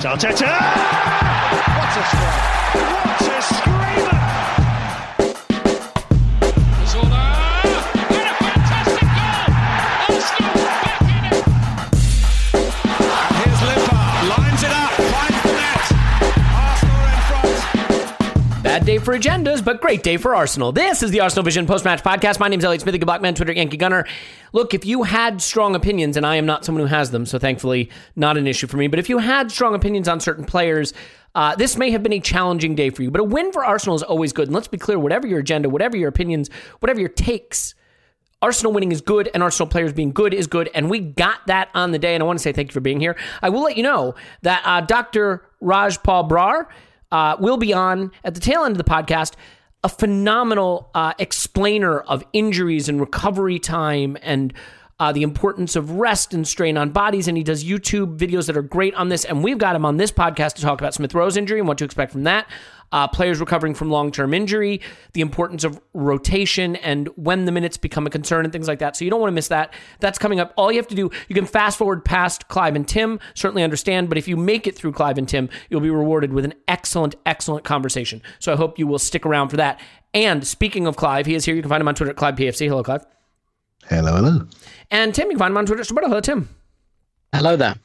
Arteta! What a strike! What a screamer! Bad day for agendas, but great day for Arsenal. This is the Arsenal Vision post match podcast. My name is Elliot Smith, Blackman, Twitter, Yankee Gunner. Look, if you had strong opinions, and I am not someone who has them, so thankfully not an issue for me, but if you had strong opinions on certain players, uh, this may have been a challenging day for you. But a win for Arsenal is always good. And let's be clear whatever your agenda, whatever your opinions, whatever your takes, Arsenal winning is good and Arsenal players being good is good. And we got that on the day. And I want to say thank you for being here. I will let you know that uh, Dr. Rajpal Brar uh, will be on at the tail end of the podcast. A phenomenal uh, explainer of injuries and recovery time and uh, the importance of rest and strain on bodies. And he does YouTube videos that are great on this. And we've got him on this podcast to talk about Smith Rowe's injury and what to expect from that. Uh, players recovering from long term injury, the importance of rotation, and when the minutes become a concern and things like that. So you don't want to miss that. That's coming up. All you have to do, you can fast forward past Clive and Tim, certainly understand, but if you make it through Clive and Tim, you'll be rewarded with an excellent, excellent conversation. So I hope you will stick around for that. And speaking of Clive, he is here. You can find him on Twitter at ClivePFC. Hello, Clive. Hello, hello. And Tim, you can find him on Twitter at. Hello, Tim. Hello there.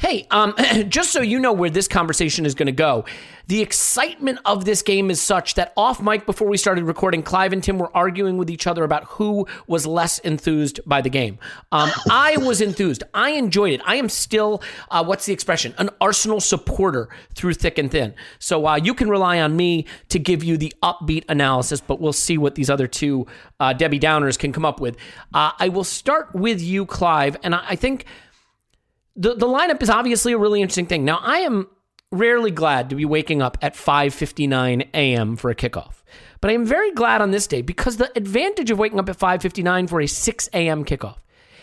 Hey, um, just so you know where this conversation is going to go, the excitement of this game is such that off mic before we started recording, Clive and Tim were arguing with each other about who was less enthused by the game. Um, I was enthused. I enjoyed it. I am still, uh, what's the expression, an Arsenal supporter through thick and thin. So uh, you can rely on me to give you the upbeat analysis, but we'll see what these other two uh, Debbie Downers can come up with. Uh, I will start with you, Clive, and I, I think the the lineup is obviously a really interesting thing. Now, I am rarely glad to be waking up at 5:59 a.m. for a kickoff. But I am very glad on this day because the advantage of waking up at 5:59 for a 6 a.m. kickoff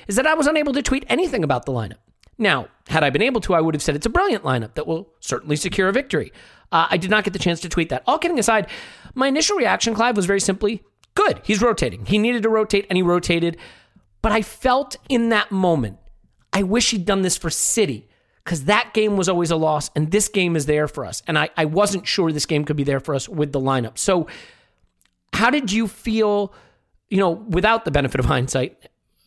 is that I was unable to tweet anything about the lineup. Now, had I been able to, I would have said it's a brilliant lineup that will certainly secure a victory. Uh, I did not get the chance to tweet that. All kidding aside, my initial reaction, Clive, was very simply good. He's rotating. He needed to rotate, and he rotated. But I felt in that moment I wish he'd done this for City because that game was always a loss, and this game is there for us. And I, I wasn't sure this game could be there for us with the lineup. So, how did you feel, you know, without the benefit of hindsight,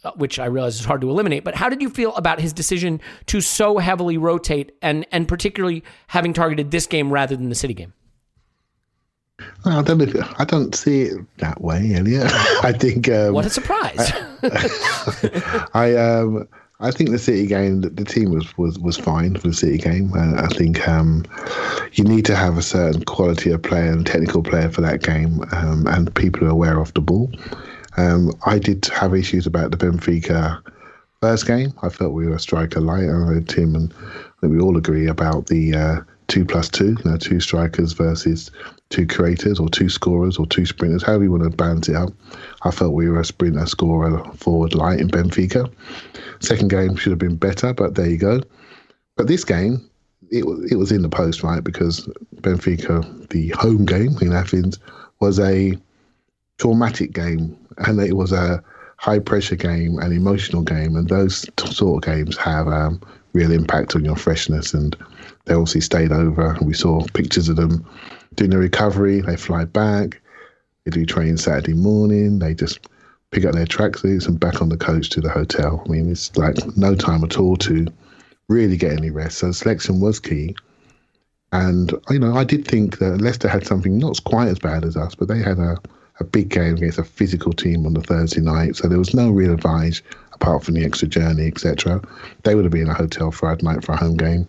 uh, which I realize is hard to eliminate, but how did you feel about his decision to so heavily rotate and, and particularly having targeted this game rather than the City game? Well, I don't. I don't see it that way, Elliot. I think. Um, What a surprise. I um I think the City game, the, team was, was, was fine for the City game. Uh, I think um, you need to have a certain quality of player and technical player for that game, um, and people who are aware of the ball. Um, I did have issues about the Benfica first game. I felt we were a striker light. I know and I think we all agree about the uh, two plus two, you know, two strikers versus two creators or two scorers or two sprinters, however you want to balance it up. I felt we were a sprinter, scorer, forward light in Benfica. Second game should have been better, but there you go. But this game, it it was in the post, right? Because Benfica, the home game in Athens, was a traumatic game, and it was a high pressure game, an emotional game, and those sort of games have um, real impact on your freshness. And they obviously stayed over. We saw pictures of them doing the recovery. They fly back. They do training Saturday morning. They just pick up their tracksuits and back on the coach to the hotel. I mean, it's like no time at all to really get any rest. So selection was key. And, you know, I did think that Leicester had something not quite as bad as us, but they had a, a big game against a physical team on the Thursday night. So there was no real advantage apart from the extra journey, etc. They would have been in a hotel Friday night for a home game.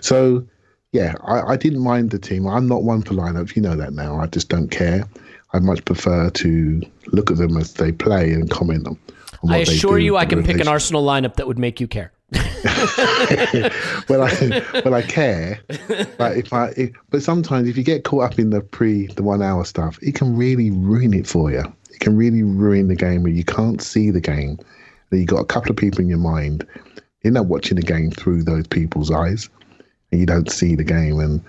So, yeah, I, I didn't mind the team. I'm not one for lineups. You know that now. I just don't care. I much prefer to look at them as they play and comment on. I assure you, I can pick an. Arsenal lineup that would make you care. well, I well I care, but if I if, but sometimes if you get caught up in the pre the one hour stuff, it can really ruin it for you. It can really ruin the game where you can't see the game. That you got a couple of people in your mind. You're not watching the game through those people's eyes, and you don't see the game. And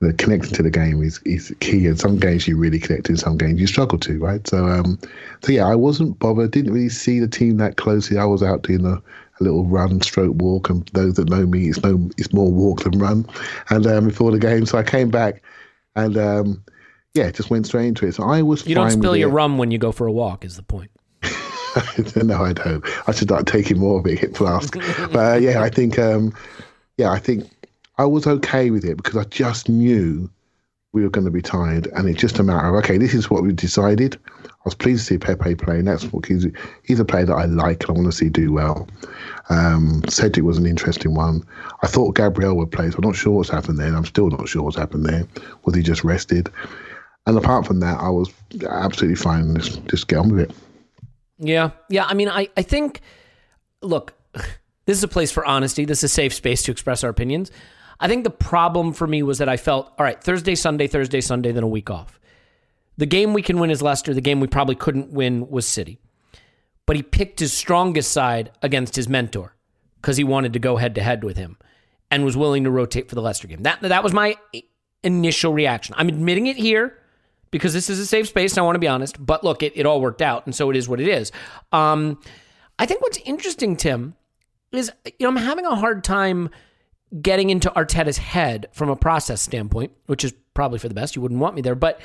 the connecting to the game is is key. And some games you really connect to, some games you struggle to, right? So um, so yeah, I wasn't bothered. Didn't really see the team that closely. I was out doing a a little run, stroke walk, and those that know me, it's no, it's more walk than run. And um, before the game, so I came back, and um, yeah, just went straight into it. So I was. You don't spill your it. rum when you go for a walk, is the point. no, I don't. I should start taking more of it, hit flask. but uh, yeah, I think, um, yeah, I think I was okay with it because I just knew we were going to be tired, and it's just a matter of okay, this is what we decided. I was pleased to see Pepe play, that's what he's he's a player that I like and I want to see do well. Um, Cedric was an interesting one. I thought Gabriel would play, so I'm not sure what's happened there. I'm still not sure what's happened there. Was he just rested? And apart from that, I was absolutely fine. Just, just get on with it. Yeah. Yeah. I mean, I, I think, look, this is a place for honesty. This is a safe space to express our opinions. I think the problem for me was that I felt, all right, Thursday, Sunday, Thursday, Sunday, then a week off. The game we can win is Leicester. The game we probably couldn't win was City. But he picked his strongest side against his mentor because he wanted to go head to head with him and was willing to rotate for the Leicester game. That, that was my initial reaction. I'm admitting it here because this is a safe space and I want to be honest. But look, it, it all worked out, and so it is what it is. Um, I think what's interesting, Tim, is you know I'm having a hard time getting into Arteta's head from a process standpoint, which is probably for the best. You wouldn't want me there, but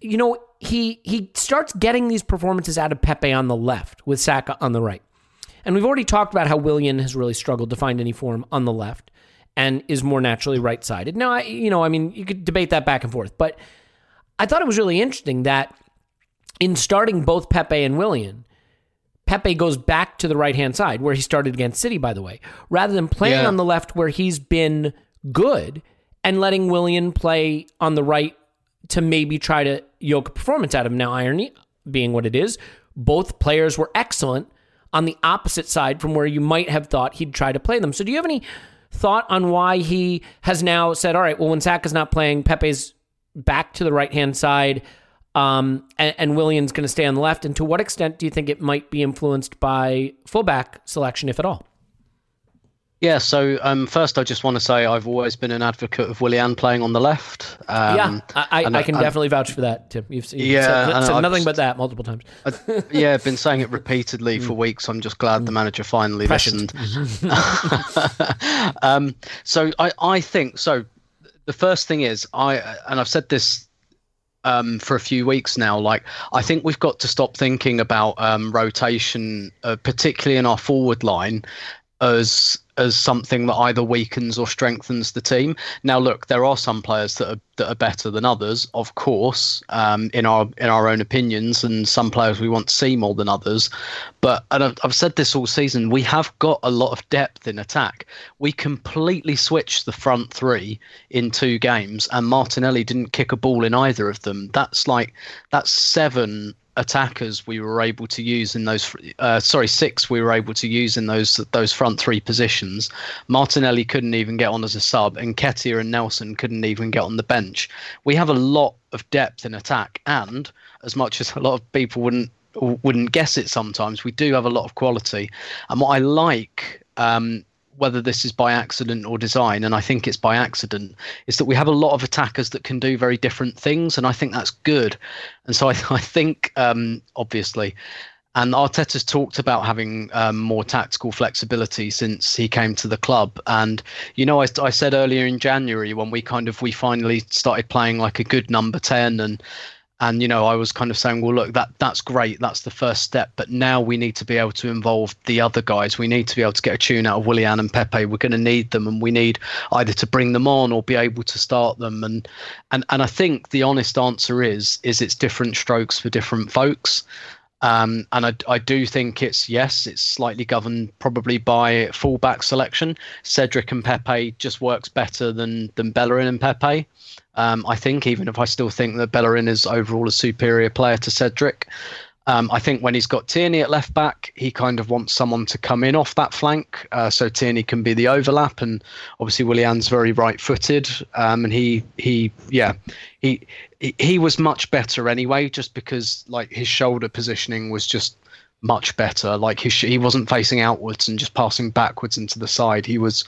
you know he he starts getting these performances out of Pepe on the left with Saka on the right, and we've already talked about how Willian has really struggled to find any form on the left and is more naturally right sided. Now, I, you know, I mean, you could debate that back and forth, but I thought it was really interesting that in starting both Pepe and Willian, Pepe goes back to the right hand side where he started against City, by the way, rather than playing Yeah. on the left where he's been good and letting Willian play on the right to maybe try to yoke a performance out of him. Now, irony being what it is, both players were excellent on the opposite side from where you might have thought he'd try to play them. So, do you have any thought on why he has now said, all right, well, when Saka's not playing, Pepe's back to the right hand side, um, and, and Willian's going to stay on the left? And to what extent do you think it might be influenced by fullback selection, if at all? Yeah, so um, first I just want to say I've always been an advocate of Willian playing on the left. Um, yeah, I, I, I can definitely vouch for that, Tim. You've, you've Yeah, said, said nothing just- but that multiple times. Yeah, I've been saying it repeatedly for weeks. I'm just glad the manager finally Prescient. listened. um, so I, I think so. The first thing is I, and I've said this um, for a few weeks now. Like I think we've got to stop thinking about um, rotation, uh, particularly in our forward line, as as something that either weakens or strengthens the team. Now, look, there are some players that are that are better than others, of course, um, in our in our own opinions, and some players we want to see more than others. But and I've, I've said this all season, we have got a lot of depth in attack. We completely switched the front three in two games, and Martinelli didn't kick a ball in either of them. That's like that's seven attackers we were able to use in those uh, sorry six we were able to use in those those front three positions. Martinelli couldn't even get on as a sub and Nketiah and nelson couldn't even get on the bench. We have a lot of depth in attack and as much as a lot of people wouldn't wouldn't guess it sometimes we do have a lot of quality. And what i like um, whether this is by accident or design, and I think it's by accident, is that we have a lot of attackers that can do very different things, and I think that's good. And so I, I think, um, obviously, and Arteta's talked about having um, more tactical flexibility since he came to the club. And you know, I, I said earlier in January when we kind of we finally started playing like a good number ten and and you know i was kind of saying well look that that's great. That's the first step but now we need to be able to involve the other guys. We need to be able to get a tune out of willian and pepe. We're going to need them and we need either to bring them on or be able to start them. And and and i think the honest answer is is it's different strokes for different folks um, and I, I do think it's yes, it's slightly governed probably by fullback selection. Cedric and Pepe just works better than than Bellerin and Pepe. Um, I think, even if I still think that Bellerin is overall a superior player to Cedric. Um, I think when he's got Tierney at left back, he kind of wants someone to come in off that flank, uh, so Tierney can be the overlap. And obviously, Willian's very right-footed, um, and he he yeah he he was much better anyway, just because like his shoulder positioning was just much better. Like his, he wasn't facing outwards and just passing backwards into the side. He was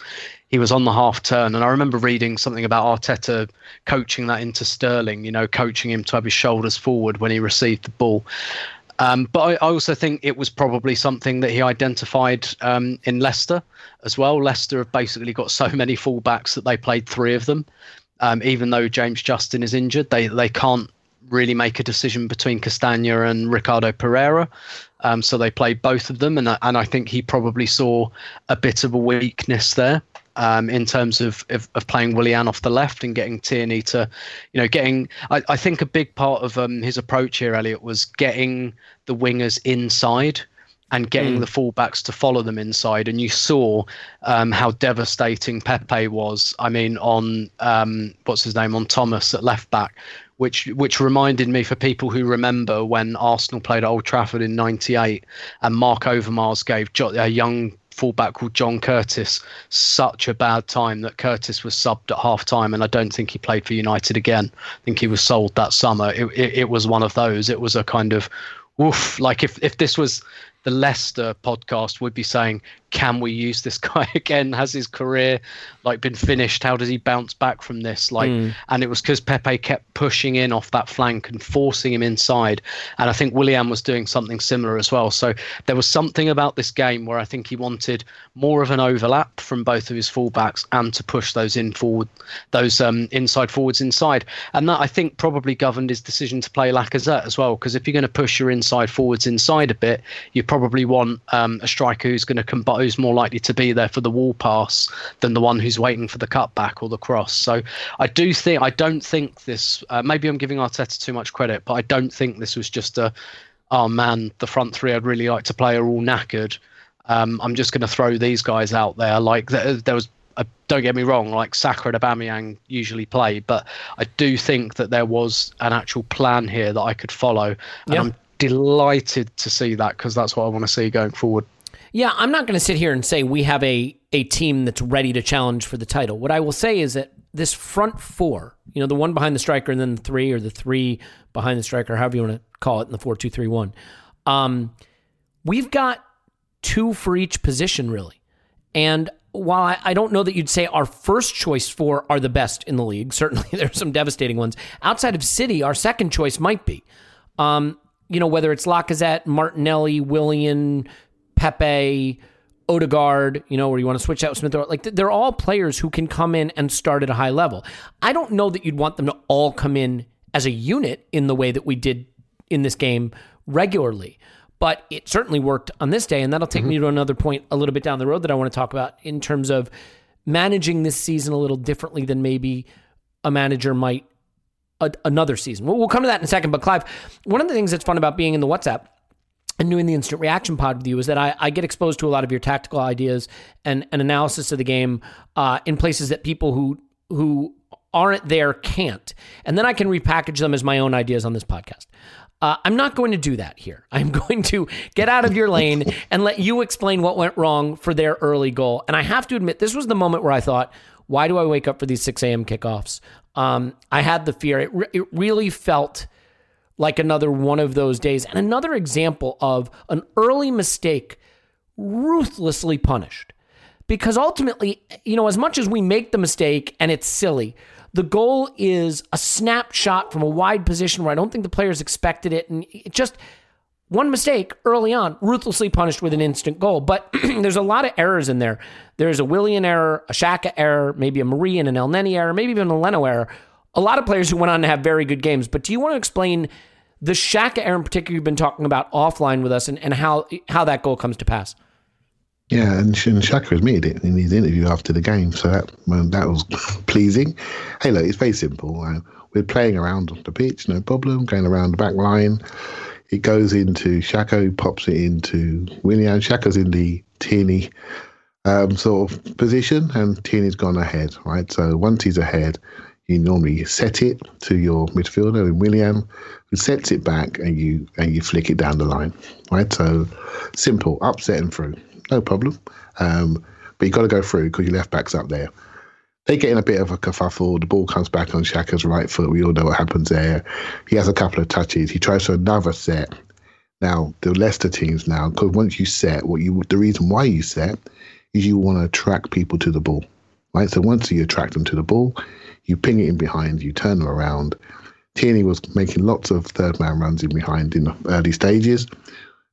he was on the half turn. And I remember reading something about Arteta coaching that into Sterling, you know, coaching him to have his shoulders forward when he received the ball. Um, but I, I, also think it was probably something that he identified um, in Leicester as well. Leicester have basically got so many fullbacks that they played three of them. Um, even though James Justin is injured, they they can't really make a decision between Castagna and Ricardo Pereira. Um, so they played both of them, and and I think he probably saw a bit of a weakness there um, in terms of, of, of playing Willian off the left and getting Tierney to, you know, getting. I, I think a big part of um, his approach here, Elliot, was getting the wingers inside and getting mm. the fullbacks to follow them inside. And you saw um, how devastating Pepe was. I mean, on um, what's his name on Thomas at left back, which which reminded me for people who remember when Arsenal played at Old Trafford in '98 and Mark Overmars gave a young fullback called John Curtis such a bad time that Curtis was subbed at half time, and I don't think he played for United again. I think he was sold that summer. It, it, it was one of those. It was a kind of woof. Like if, if this was the Leicester podcast, would be saying can we use this guy again? Has his career like been finished? How does he bounce back from this? Like, mm. and it was because Pepe kept pushing in off that flank and forcing him inside. And I think Willian was doing something similar as well. So there was something about this game where I think he wanted more of an overlap from both of his fullbacks and to push those in forward, those um, inside forwards inside. And that I think probably governed his decision to play Lacazette as well. Because if you're going to push your inside forwards inside a bit, you probably want um, a striker who's going to combine who's more likely to be there for the wall pass than the one who's waiting for the cutback or the cross. So I do think I don't think this. Uh, maybe I'm giving Arteta too much credit, but I don't think this was just a. Oh man, the front three I'd really like to play are all knackered. Um, I'm just going to throw these guys out there. Like there, there was uh, don't get me wrong, like Saka and Aubameyang usually play, but I do think that there was an actual plan here that I could follow, and yeah. I'm delighted to see that because that's what I want to see going forward. Yeah, I'm not going to sit here and say we have a a team that's ready to challenge for the title. What I will say is that this front four, you know, the one behind the striker and then the three, or the three behind the striker, however you want to call it, in the four two three one, um, we've got two for each position really, and while I, I, don't know that you'd say our first choice four are the best in the league, certainly there's some devastating ones. Outside of City, our second choice might be. Um, you know, whether it's Lacazette, Martinelli, Willian, Pepe, Odegaard, you know, where you want to switch out Smith. Like they're all players who can come in and start at a high level. I don't know that you'd want them to all come in as a unit in the way that we did in this game regularly. but it certainly worked on this day. And that'll take me to mm-hmm. another point a little bit down the road that I want to talk about in terms of managing this season a little differently than maybe a manager might a, another season. We'll, we'll come to that in a second. But Clive, one of the things that's fun about being in the WhatsApp and doing the instant reaction pod with you is that I, I get exposed to a lot of your tactical ideas and, and analysis of the game uh, in places that people who who aren't there can't, and then I can repackage them as my own ideas on this podcast. Uh, I'm not going to do that here. I'm going to get out of your lane and let you explain what went wrong for their early goal. And I have to admit, this was the moment where I thought, why do I wake up for these 6 a.m. kickoffs? Um, I had the fear. It, re- it really felt like another one of those days and another example of an early mistake ruthlessly punished. Because ultimately, you know, as much as we make the mistake and it's silly, the goal is a snapshot from a wide position where I don't think the players expected it. And it just one mistake early on, ruthlessly punished with an instant goal. But there's a lot of errors in there. There's a Willian error, a Xhaka error, maybe a Mari and an Elneny error, maybe even a Leno error. A lot of players who went on to have very good games. But do you want to explain the Xhaka error in particular you've been talking about offline with us and, and how how that goal comes to pass? Yeah, and, and Xhaka admitted it in his interview after the game, so that that was pleasing. Hey, look, it's very simple. Uh, we're playing around on the pitch, no problem, going around the back line. It goes into Xhaka, pops it into Willian. Xhaka's in the Tierney um, sort of position, and Tierney's gone ahead, right? So once he's ahead, you normally set it to your midfielder in Willian, who sets it back, and you and you flick it down the line, right? So simple, upset and through no problem. Um, but you've got to go through because your left back's up there. They get in a bit of a kerfuffle. The ball comes back on Xhaka's right foot. We all know what happens there. He has a couple of touches. He tries for another set. Now the Leicester teams now, because once you set, what you the reason why you set is you want to attract people to the ball, right? So once you attract them to the ball, you ping it in behind, you turn them around. Tierney was making lots of third man runs in behind in the early stages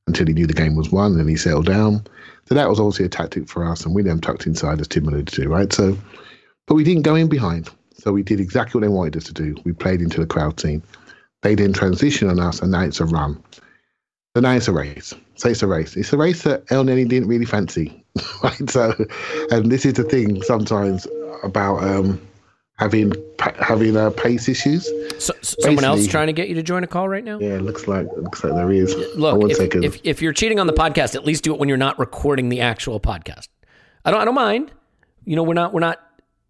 until he knew the game was won and he settled down. So that was obviously a tactic for us, and we then tucked inside, as Tim alluded to, right? So, but we didn't go in behind. So we did exactly what they wanted us to do. We played into the crowd team. They then transition on us, and now it's a run. So now it's a race. So it's a race. It's a race that Elneny didn't really fancy, right? So, and this is the thing sometimes about um, having having uh, pace issues. So, someone else trying to get you to join a call right now? Yeah, it looks like looks like there is. Look, if, if, if, you're cheating on the podcast, at least do it when you're not recording the actual podcast. I don't I don't mind. You know, we're not we're not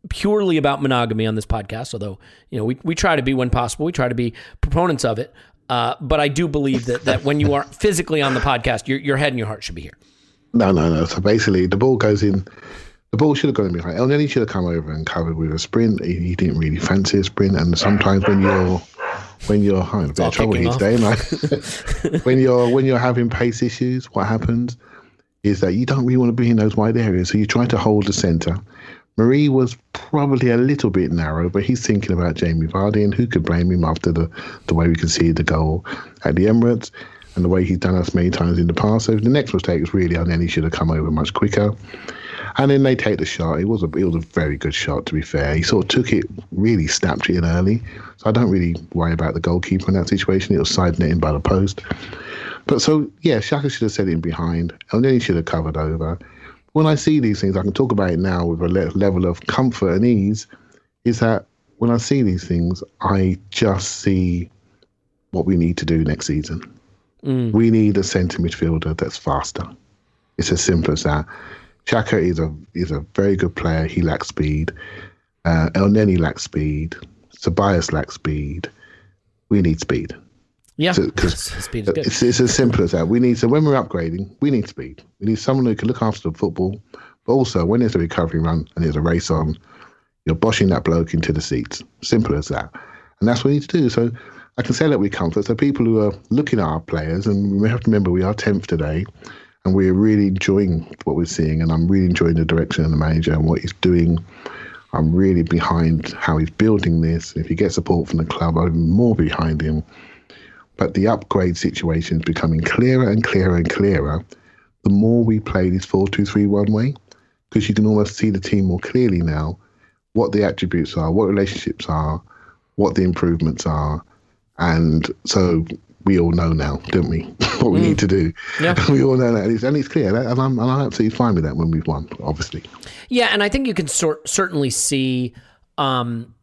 purely about monogamy on this podcast, although you know we, we try to be when possible. We try to be proponents of it. Uh, but I do believe that that when you are physically on the podcast, your your head and your heart should be here. No, no, no. So basically, the ball goes in the ball should have gone in behind. El Elneny should have come over and covered with a sprint. He, he didn't really fancy a sprint, and sometimes when you're when you're having a bit of trouble here today, man. when you're when you're having pace issues, what happens is that you don't really want to be in those wide areas, so you try to hold the centre. Mari was probably a little bit narrow, but he's thinking about Jamie Vardy, and who could blame him after the, the way we conceded the goal at the Emirates and the way he's done us many times in the past. So the next mistake was really on, he should have come over much quicker. And then they take the shot. It was a it was a very good shot to be fair. He sort of took it, really snapped it in early. So I don't really worry about the goalkeeper in that situation. It was side netting by the post. But so yeah, Xhaka should have set it in behind, and then he should have covered over. When I see these things, I can talk about it now with a le- level of comfort and ease. Is that when I see these things, I just see what we need to do next season. Mm. We need a centre midfielder that's faster. It's as simple as that. Xhaka is a is a very good player. He lacks speed. Uh, Elneny lacks speed. Ceballos lacks speed. We need speed. Yeah, because speed is uh, good. It's, it's as simple as that. We need so when we're upgrading, we need speed. We need someone who can look after the football, but also when there's a recovery run and there's a race on, you're boshing that bloke into the seats. Simple as that. And that's what we need to do. So I can say that with comfort. So people who are looking at our players, and we have to remember we are tenth today and we're really enjoying what we're seeing. And I'm really enjoying the direction of the manager and what he's doing. I'm really behind how he's building this. If he gets support from the club, I'm more behind him. But the upgrade situation is becoming clearer and clearer and clearer the more we play this 4 2 3 1 way, because you can almost see the team more clearly now what the attributes are, what relationships are, what the improvements are. And so we all know now, don't we? what we need to do. Yeah. we all know that, and it's, and it's clear, and I'm, and I'm absolutely fine with that when we've won, obviously. Yeah, and I think you can sort certainly see. Um,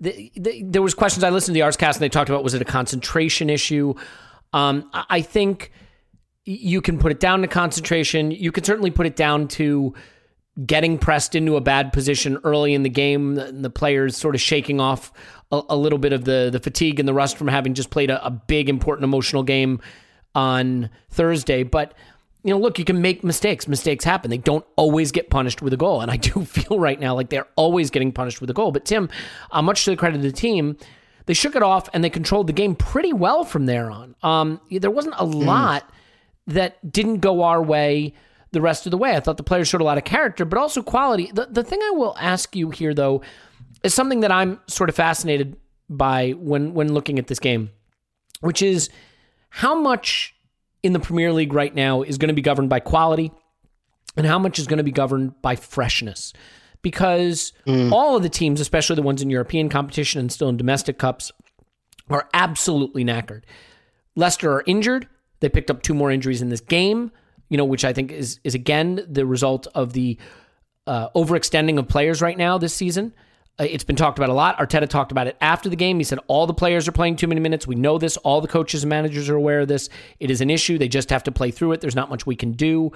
the, the, there was questions I listened to the Arsecast and they talked about was it a concentration issue? Um, I think you can put it down to concentration. You can certainly put it down to getting pressed into a bad position early in the game, the players sort of shaking off a, a little bit of the the fatigue and the rust from having just played a, a big, important, emotional game on Thursday. But you know, look, you can make mistakes. Mistakes happen. They don't always get punished with a goal, and I do feel right now like they're always getting punished with a goal. But Tim, uh, much to the credit of the team. They shook it off and they controlled the game pretty well from there on. Um, there wasn't a lot that didn't go our way the rest of the way. I thought the players showed a lot of character, but also quality. The, the thing I will ask you here, though, is something that I'm sort of fascinated by when when looking at this game, which is how much in the Premier League right now is going to be governed by quality, and how much is going to be governed by freshness. Because all of the teams, especially the ones in European competition and still in domestic cups, are absolutely knackered. Leicester are injured. They picked up two more injuries in this game, you know, which I think is is again the result of the uh, overextending of players right now this season. Uh, it's been talked about a lot. Arteta talked about it after the game. He said all the players are playing too many minutes. We know this. All the coaches and managers are aware of this. It is an issue. They just have to play through it. There's not much we can do.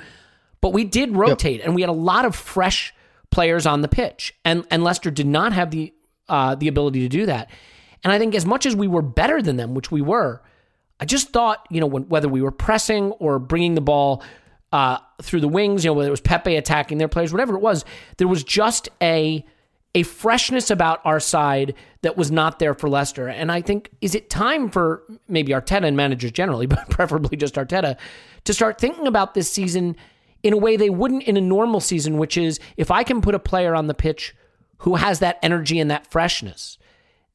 But we did rotate, and we had a lot of fresh players on the pitch, and and Leicester did not have the uh, the ability to do that. And I think as much as we were better than them, which we were, I just thought you know when, whether we were pressing or bringing the ball uh, through the wings, you know whether it was Pepe attacking their players, whatever it was, there was just a a freshness about our side that was not there for Leicester. And I think is it time for maybe Arteta and managers generally, but preferably just Arteta, to start thinking about this season in a way they wouldn't in a normal season, which is if I can put a player on the pitch who has that energy and that freshness,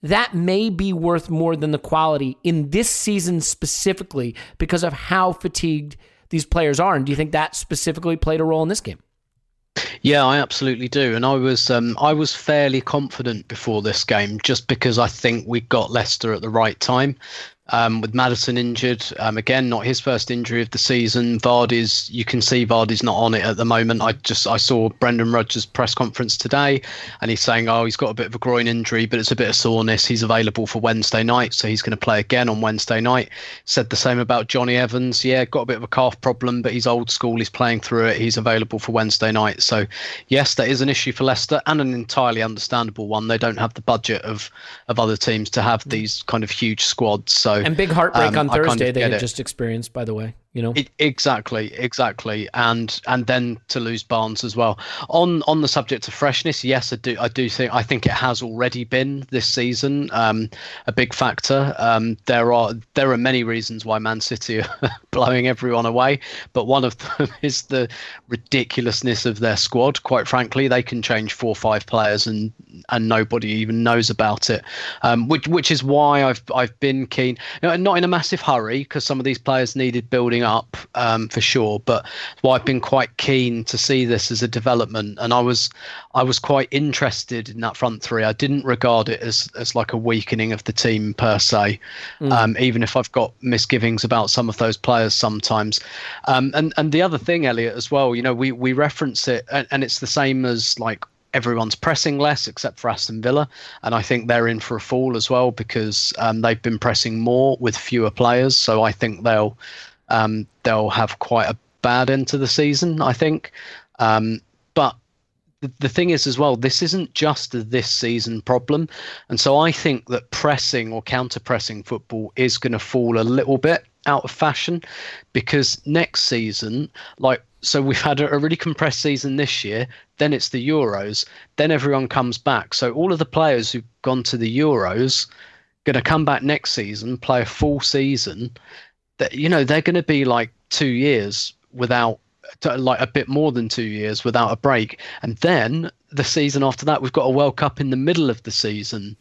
that may be worth more than the quality in this season specifically because of how fatigued these players are. And do you think that specifically played a role in this game? Yeah, I absolutely do, and I was um, I was fairly confident before this game, just because I think we got Leicester at the right time. Um, with Maddison injured, um, again, not his first injury of the season. Vardy's, you can see Vardy's not on it at the moment. I just I saw Brendan Rodgers' press conference today, and he's saying, oh, he's got a bit of a groin injury, but it's a bit of soreness. He's available for Wednesday night, so he's going to play again on Wednesday night. Said the same about Jonny Evans. Yeah, got a bit of a calf problem, but he's old school. He's playing through it. He's available for Wednesday night. So, yes, that is an issue for Leicester, and an entirely understandable one. They don't have the budget of of other teams to have these kind of huge squads. So And big heartbreak um, on I kind of Thursday they had it. just experienced, by the way. You know, It, exactly, exactly, and and then to lose Barnes as well. On on the subject of freshness, yes, I do. I do think I think it has already been this season um, a big factor. Um, there are there are many reasons why Man City are blowing everyone away, but one of them is the ridiculousness of their squad. Quite frankly, they can change four or five players and and nobody even knows about it. Um, which which is why I've I've been keen, you know, not in a massive hurry because some of these players needed building up um, for sure, but why I've been quite keen to see this as a development, and I was I was quite interested in that front three. I didn't regard it as as like a weakening of the team per se, um, even if I've got misgivings about some of those players sometimes. Um, and and the other thing, Elliot, as well, you know, we we reference it, and, and it's the same as like everyone's pressing less except for Aston Villa, and I think they're in for a fall as well because um, they've been pressing more with fewer players. So I think they'll um, they'll have quite a bad end to the season. I think, um, but the, the thing is as well, this isn't just a this season problem, and so I think that pressing or counter pressing football is going to fall a little bit out of fashion because next season, like so we've had a, a really compressed season this year then it's the euros then everyone comes back so all of the players who've gone to the euros going to come back next season play a full season that you know they're going to be like two years without like a bit more than two years without a break. And then the season after that we've got a world cup in the middle of the season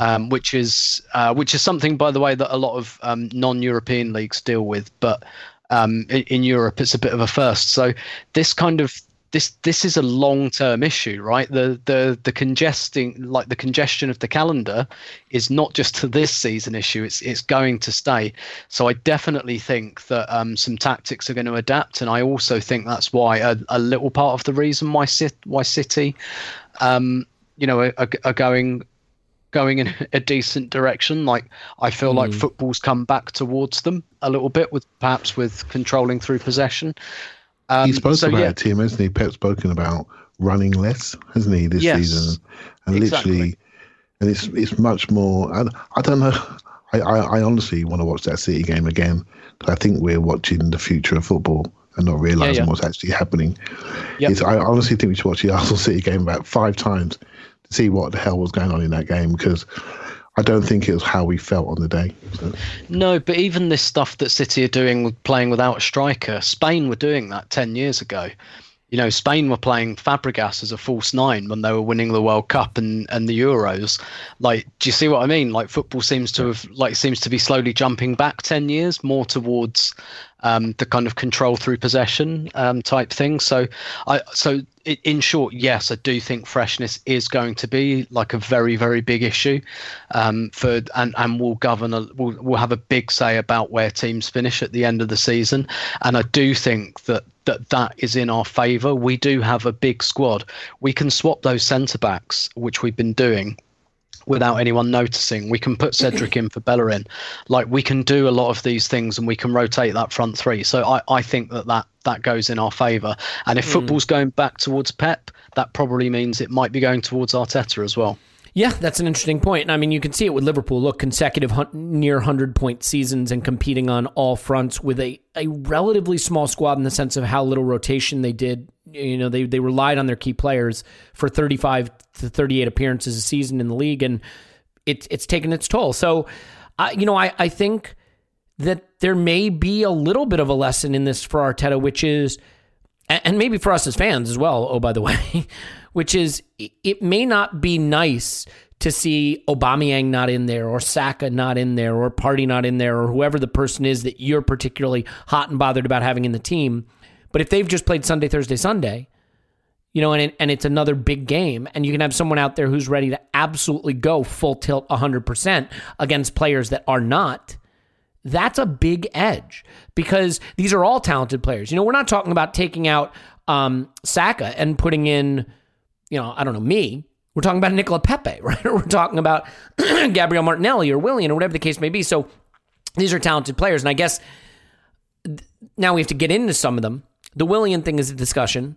um, which is uh, which is something by the way that a lot of um, non-european leagues deal with. But um, in, in Europe, it's a bit of a first. So this kind of this this is a long term issue, right? The the the congesting like the congestion of the calendar is not just to this season issue. It's it's going to stay. So I definitely think that um, some tactics are going to adapt, and I also think that's why a, a little part of the reason why City, why City, um, you know, are, are going going in a decent direction. Like I feel mm. like football's come back towards them a little bit with perhaps with controlling through possession. Um, He's spoken so, about yeah. it, Tim, hasn't he? Pep's spoken about running less, hasn't he, this yes, season? And exactly. literally, and it's it's much more. I, I don't know. I, I, I honestly want to watch that City game again because I think we're watching the future of football and not realizing yeah, yeah. what's actually happening. Yep. I honestly think we should watch the Arsenal City game about five times to see what the hell was going on in that game because I don't think it was how we felt on the day. So. No, but even this stuff that City are doing with playing without a striker, Spain were doing that 10 years ago. You know, Spain were playing Fabregas as a false nine when they were winning the World Cup and, and the Euros. Like, do you see what I mean? Like, football seems to have like seems to be slowly jumping back ten years more towards um, the kind of control through possession um, type thing. So, I so in short, yes, I do think freshness is going to be like a very, very big issue um, for, and and will govern, a, will will have a big say about where teams finish at the end of the season. And I do think that that that is in our favour. We do have a big squad. We can swap those centre backs, which we've been doing without anyone noticing. We can put Cedric in for Bellerin. Like we can do a lot of these things and we can rotate that front three. So I, I think that, that that goes in our favour. And if mm. football's going back towards Pep, that probably means it might be going towards Arteta as well. Yeah, that's an interesting point. I mean, you can see it with Liverpool. Look, consecutive near 100 point seasons and competing on all fronts with a, a relatively small squad in the sense of how little rotation they did. You know, they, they relied on their key players for 35 to 38 appearances a season in the league, and it's it's taken its toll. So, uh, you know, I, I think that there may be a little bit of a lesson in this for Arteta, which is, and maybe for us as fans as well, oh, by the way which is it may not be nice to see Aubameyang not in there or Saka not in there or Partey not in there or whoever the person is that you're particularly hot and bothered about having in the team. But if they've just played Sunday, Thursday, Sunday, you know, and, and it's another big game, and you can have someone out there who's ready to absolutely go full tilt 100% against players that are not, that's a big edge because these are all talented players. You know, we're not talking about taking out um, Saka and putting in you know, I don't know, me, we're talking about Nicola Pepe, right? Or we're talking about Gabriel Martinelli or Willian or whatever the case may be. So these are talented players. And I guess now we have to get into some of them. The Willian thing is a discussion,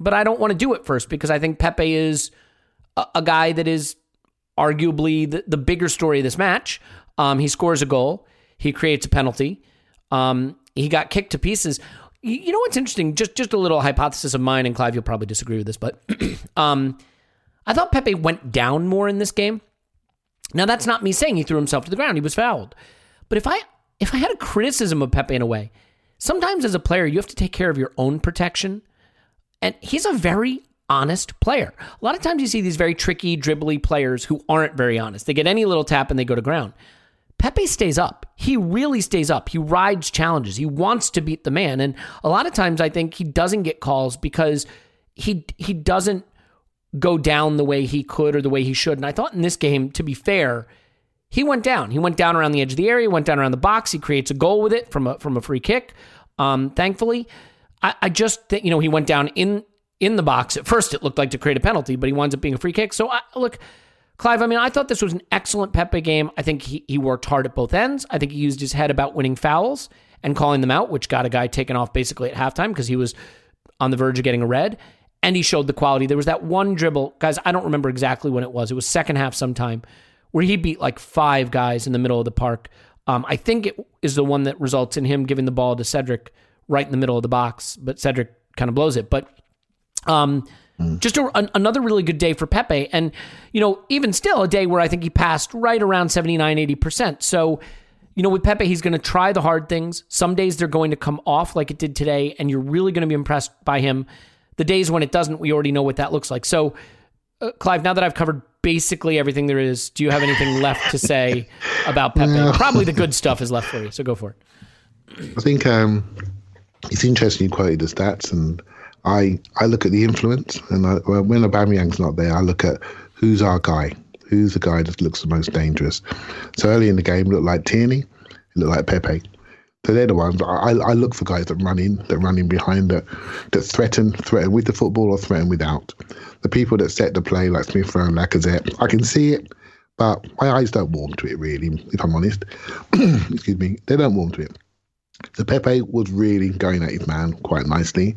but I don't want to do it first because I think Pepe is a, a guy that is arguably the, the bigger story of this match. Um, he scores a goal, he creates a penalty. Um, he got kicked to pieces. You know what's interesting? Just just a little hypothesis of mine, and Clive, you'll probably disagree with this, but um, I thought Pepe went down more in this game. Now that's not me saying he threw himself to the ground; he was fouled. But if I if I had a criticism of Pepe in a way, sometimes as a player you have to take care of your own protection, and he's a very honest player. A lot of times you see these very tricky, dribbly players who aren't very honest. They get any little tap and they go to ground. Pepe stays up. He really stays up. He rides challenges. He wants to beat the man. And a lot of times I think he doesn't get calls because he he doesn't go down the way he could or the way he should. And I thought in this game, to be fair, he went down. He went down around the edge of the area, went down around the box. He creates a goal with it from a from a free kick. Um, thankfully, I, I just think you know he went down in in the box. At first, it looked like to create a penalty, but he winds up being a free kick. So I, look, Clive, I mean, I thought this was an excellent Pepe game. I think he, he worked hard at both ends. I think he used his head about winning fouls and calling them out, which got a guy taken off basically at halftime because he was on the verge of getting a red. And he showed the quality. There was that one dribble, guys, I don't remember exactly when it was. It was second half sometime where he beat like five guys in the middle of the park. Um, I think it is the one that results in him giving the ball to Cedric right in the middle of the box, but Cedric kind of blows it. But um, Mm. Just a, an, another really good day for Pepe. And, you know, even still a day where I think he passed right around 79, 80%. So, you know, with Pepe, he's going to try the hard things. Some days they're going to come off like it did today, and you're really going to be impressed by him. The days when it doesn't, we already know what that looks like. So, uh, Clive, now that I've covered basically everything there is, do you have anything left to say about Pepe? No. Probably the good stuff is left for you. So go for it. I think um, it's interesting you quoted the stats and I I look at the influence, and I, when Aubameyang's not there, I look at who's our guy, who's the guy that looks the most dangerous. So early in the game, looked like Tierney, looked like Pepe. So they're the ones I, I look for guys that run in, that run in behind, that that threaten, threaten with the football or threaten without. The people that set the play, like Smith Rowe Lacazette, I can see it, but my eyes don't warm to it really. If I'm honest, excuse me, they don't warm to it. So Pepe was really going at his man quite nicely.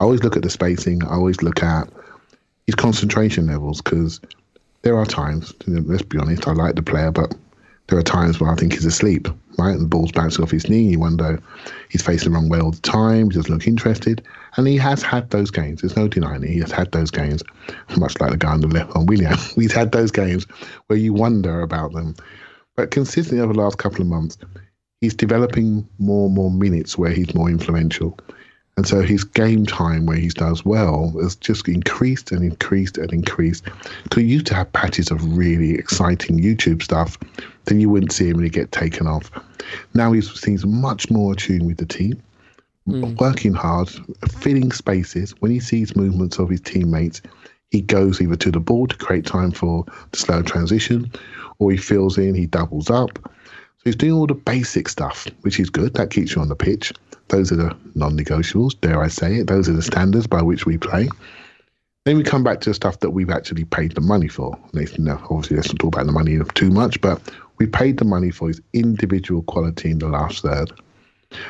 I always look at the spacing. I always look at his concentration levels because there are times, let's be honest, I like the player, but there are times where I think he's asleep, right? The ball's bouncing off his knee. You wonder he's facing the wrong way all the time. He doesn't look interested. And he has had those games. There's no denying it. He has had those games, much like the guy on the left on Willian. he's had those games where you wonder about them. But consistently over the last couple of months, he's developing more and more minutes where he's more influential. And so his game time where he does well has just increased and increased and increased. Because he used to have patches of really exciting YouTube stuff, then you wouldn't see him really get taken off. Now he seems much more attuned with the team, mm. working hard, filling spaces. When he sees movements of his teammates, he goes either to the ball to create time for the slow transition, or he fills in, he doubles up. So he's doing all the basic stuff, which is good. That keeps you on the pitch. Those are the non negotiables, dare I say it. Those are the standards by which we play. Then we come back to the stuff that we've actually paid the money for. Nathan, obviously, let's not talk about the money too much, but we paid the money for his individual quality in the last third.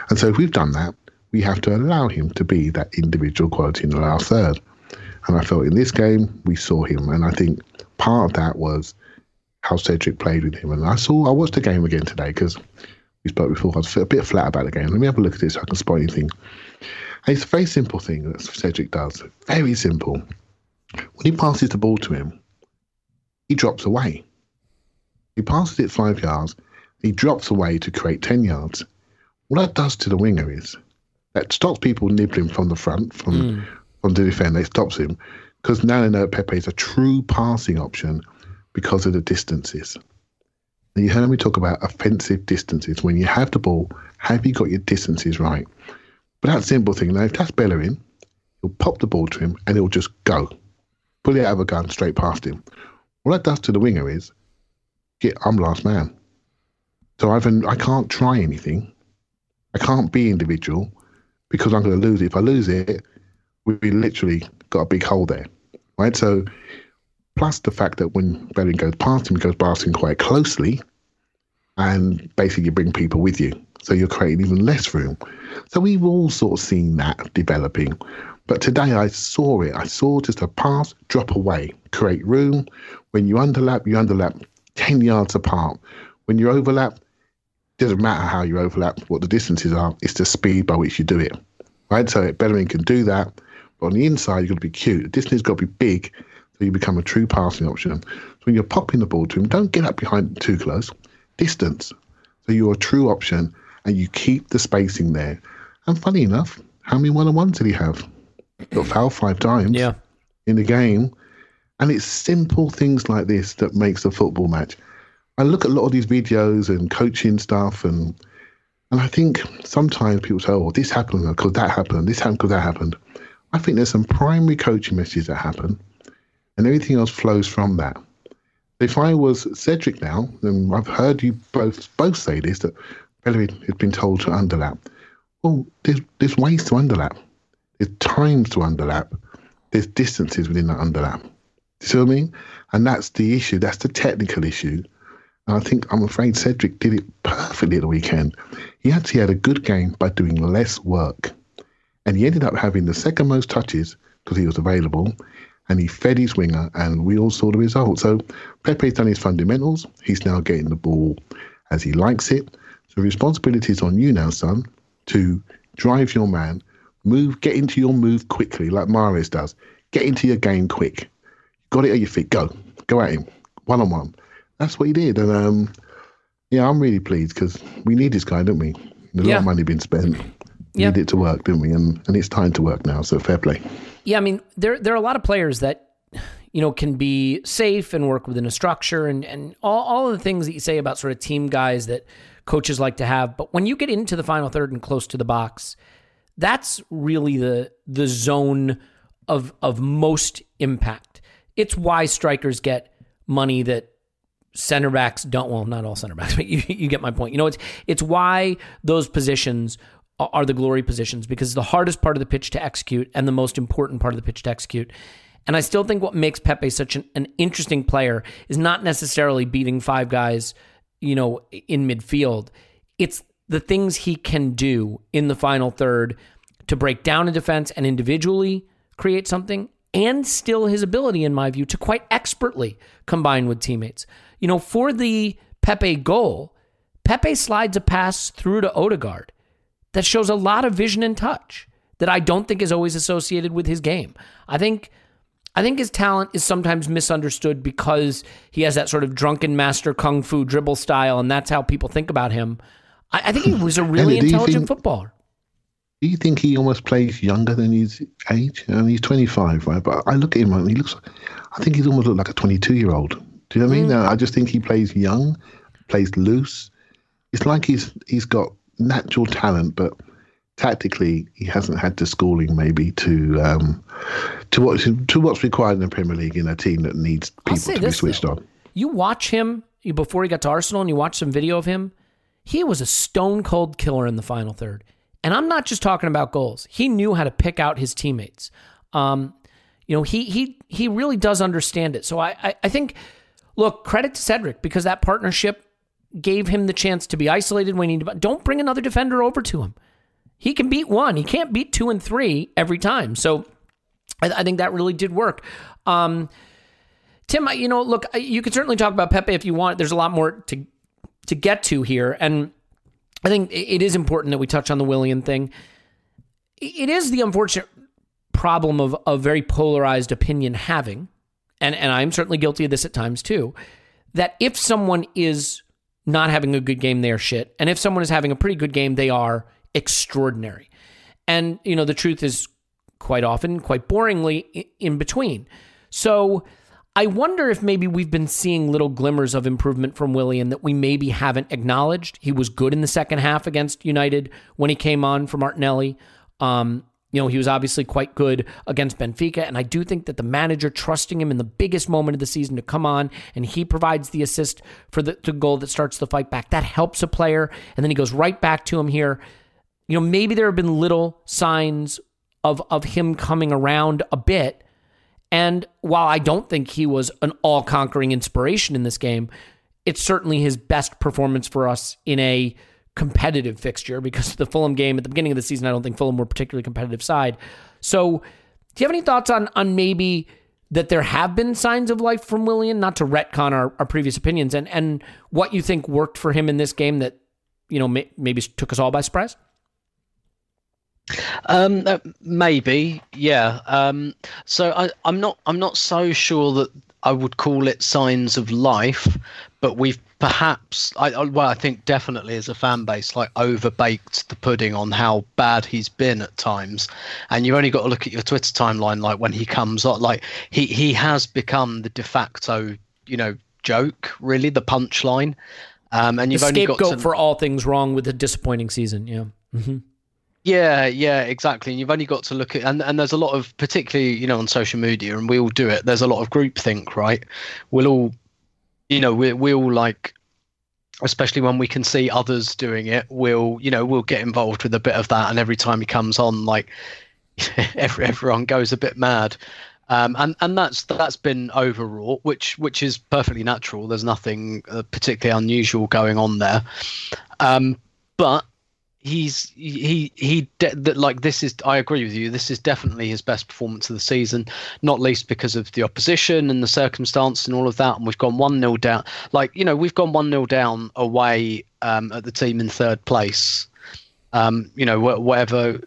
And so if we've done that, we have to allow him to be that individual quality in the last third. And I felt in this game, we saw him. And I think part of that was how Cedric played with him. And I saw, I watched the game again today because we spoke before. I was a bit flat about the game. Let me have a look at this so I can spot anything. And it's a very simple thing that Cedric does. Very simple. When he passes the ball to him, he drops away. He passes it five yards. He drops away to create 10 yards. What that does to the winger is that stops people nibbling from the front, from, mm. from the defender. It stops him because now they know Pepe is a true passing option because of the distances you heard me talk about offensive distances. When you have the ball, have you got your distances right? But that simple thing, now if that's Bellerin, he'll pop the ball to him and he'll just go. Pull it out of a gun straight past him. What that does to the winger is, get I'm last man. So I've I can't try anything. I can't be individual because I'm going to lose it. If I lose it, we literally got a big hole there, right? So Plus the fact that when Bellerin goes past him, he goes past him quite closely, and basically you bring people with you. So you're creating even less room. So we've all sort of seen that developing. But today I saw it. I saw just a pass, drop away, create room. When you underlap, you underlap 10 yards apart. When you overlap, doesn't matter how you overlap, what the distances are, it's the speed by which you do it. Right? So Bellerin can do that. But on the inside, you've got to be cute. The distance has got to be big so you become a true passing option. So when you're popping the ball to him, don't get up behind too close. Distance. So you're a true option and you keep the spacing there. And funny enough, how many one on ones did he have? Got fouled five times yeah. in the game. And it's simple things like this that makes a football match. I look at a lot of these videos and coaching stuff and and I think sometimes people say, oh, this happened because that happened, this happened because that happened. I think there's some primary coaching messages that happen and everything else flows from that. If I was Cedric now, and I've heard you both both say this that Bellerin has been told to underlap. Well, there's there's ways to underlap. There's times to underlap. There's distances within that underlap. You see what I mean? And that's the issue. That's the technical issue. And I think I'm afraid Cedric did it perfectly at the weekend. He actually had a good game by doing less work. And he ended up having the second most touches because he was available and he fed his winger, and we all saw the result. So Pepe's done his fundamentals. He's now getting the ball as he likes it. So responsibility is on you now, son, to drive your man, move, get into your move quickly, like Mahrez does. Get into your game quick. Got it at your feet. Go, go at him, one on one. That's what he did, and um, yeah, I'm really pleased because we need this guy, don't we? A lot of money been spent. Yeah. Need it to work, didn't we? And and it's time to work now. So fair play. Yeah, I mean, there there are a lot of players that you know can be safe and work within a structure and and all all of the things that you say about sort of team guys that coaches like to have. But when you get into the final third and close to the box, That's really the the zone of of most impact. It's why strikers get money that center backs don't. Well, not all center backs, but you, you get my point. You know, it's it's why those positions are the glory positions because the hardest part of the pitch to execute and the most important part of the pitch to execute. And I still think what makes Pepe such an, an interesting player is not necessarily beating five guys, you know, in midfield. It's the things he can do in the final third to break down a defense and individually create something, and still his ability, in my view, to quite expertly combine with teammates. You know, for the Pepe goal, Pepe slides a pass through to Odegaard that shows a lot of vision and touch that I don't think is always associated with his game. I think I think his talent is sometimes misunderstood because he has that sort of drunken master kung fu dribble style, and that's how people think about him. I, I think he was a really Andy, intelligent think- footballer. Do you think he almost plays younger than his age? I mean, he's 25, right? But I look at him and he looks, I think he's almost looked like a 22 year old. Do you know what I mean? Mm. I just think he plays young, plays loose. It's like he's he's got natural talent, but tactically he hasn't had the schooling maybe to um, to what to what's required in the Premier League in a team that needs people to be switched though. on. You watch him before he got to Arsenal and you watch some video of him, he was a stone cold killer in the final third. And I'm not just talking about goals. He knew how to pick out his teammates. Um, you know, he he he really does understand it. So I, I I think look, credit to Cedric because that partnership gave him the chance to be isolated when he don't bring another defender over to him. He can beat one. He can't beat two and three every time. So I, I think that really did work. Um, Tim, you know, look, you could certainly talk about Pepe if you want. There's a lot more to to get to here, and I think it is important that we touch on the Willian thing. It is the unfortunate problem of a very polarized opinion having, and and I'm certainly guilty of this at times too. That if someone is not having a good game, they are shit, and if someone is having a pretty good game, they are extraordinary. And you know, the truth is quite often, quite boringly, in between. So I wonder if maybe we've been seeing little glimmers of improvement from Willian that we maybe haven't acknowledged. He was good in the second half against United when he came on for Martinelli. Um, you know, he was obviously quite good against Benfica. And I do think that the manager trusting him in the biggest moment of the season to come on and he provides the assist for the, the goal that starts the fight back, that helps a player. And then he goes right back to him here. You know, maybe there have been little signs of of him coming around a bit. And while I don't think he was an all conquering inspiration in this game, it's certainly his best performance for us in a competitive fixture because the Fulham game at the beginning of the season, I don't think Fulham were particularly competitive side. So, do you have any thoughts on on maybe that there have been signs of life from Willian, not to retcon our, our previous opinions, and and what you think worked for him in this game that you know may, maybe took us all by surprise? Um, uh, maybe, yeah. Um, so I, I'm not, I'm not so sure that I would call it signs of life, but we've perhaps, I, well, I think definitely as a fan base, like overbaked the pudding on how bad he's been at times. And you've only got to look at your Twitter timeline, like when he comes on, like he he has become the de facto, you know, joke, really, the punchline. Um, and The you've only got scapegoat to for all things wrong with a disappointing season. Yeah. hmm Yeah, yeah, exactly. And you've only got to look at and, and there's a lot of particularly, you know, on social media and we all do it, there's a lot of groupthink, right? We'll all you know, we we all like especially when we can see others doing it, we'll you know, we'll get involved with a bit of that and every time he comes on like every, everyone goes a bit mad. Um, and and that's that's been overwrought, which which is perfectly natural. There's nothing uh, particularly unusual going on there, um, but he's he he de- like this is I agree with you. This is definitely his best performance of the season, not least because of the opposition and the circumstance and all of that. And we've gone one 0 down. Like you know, we've gone one 0 down away um, at the team in third place. Um, you know, whatever.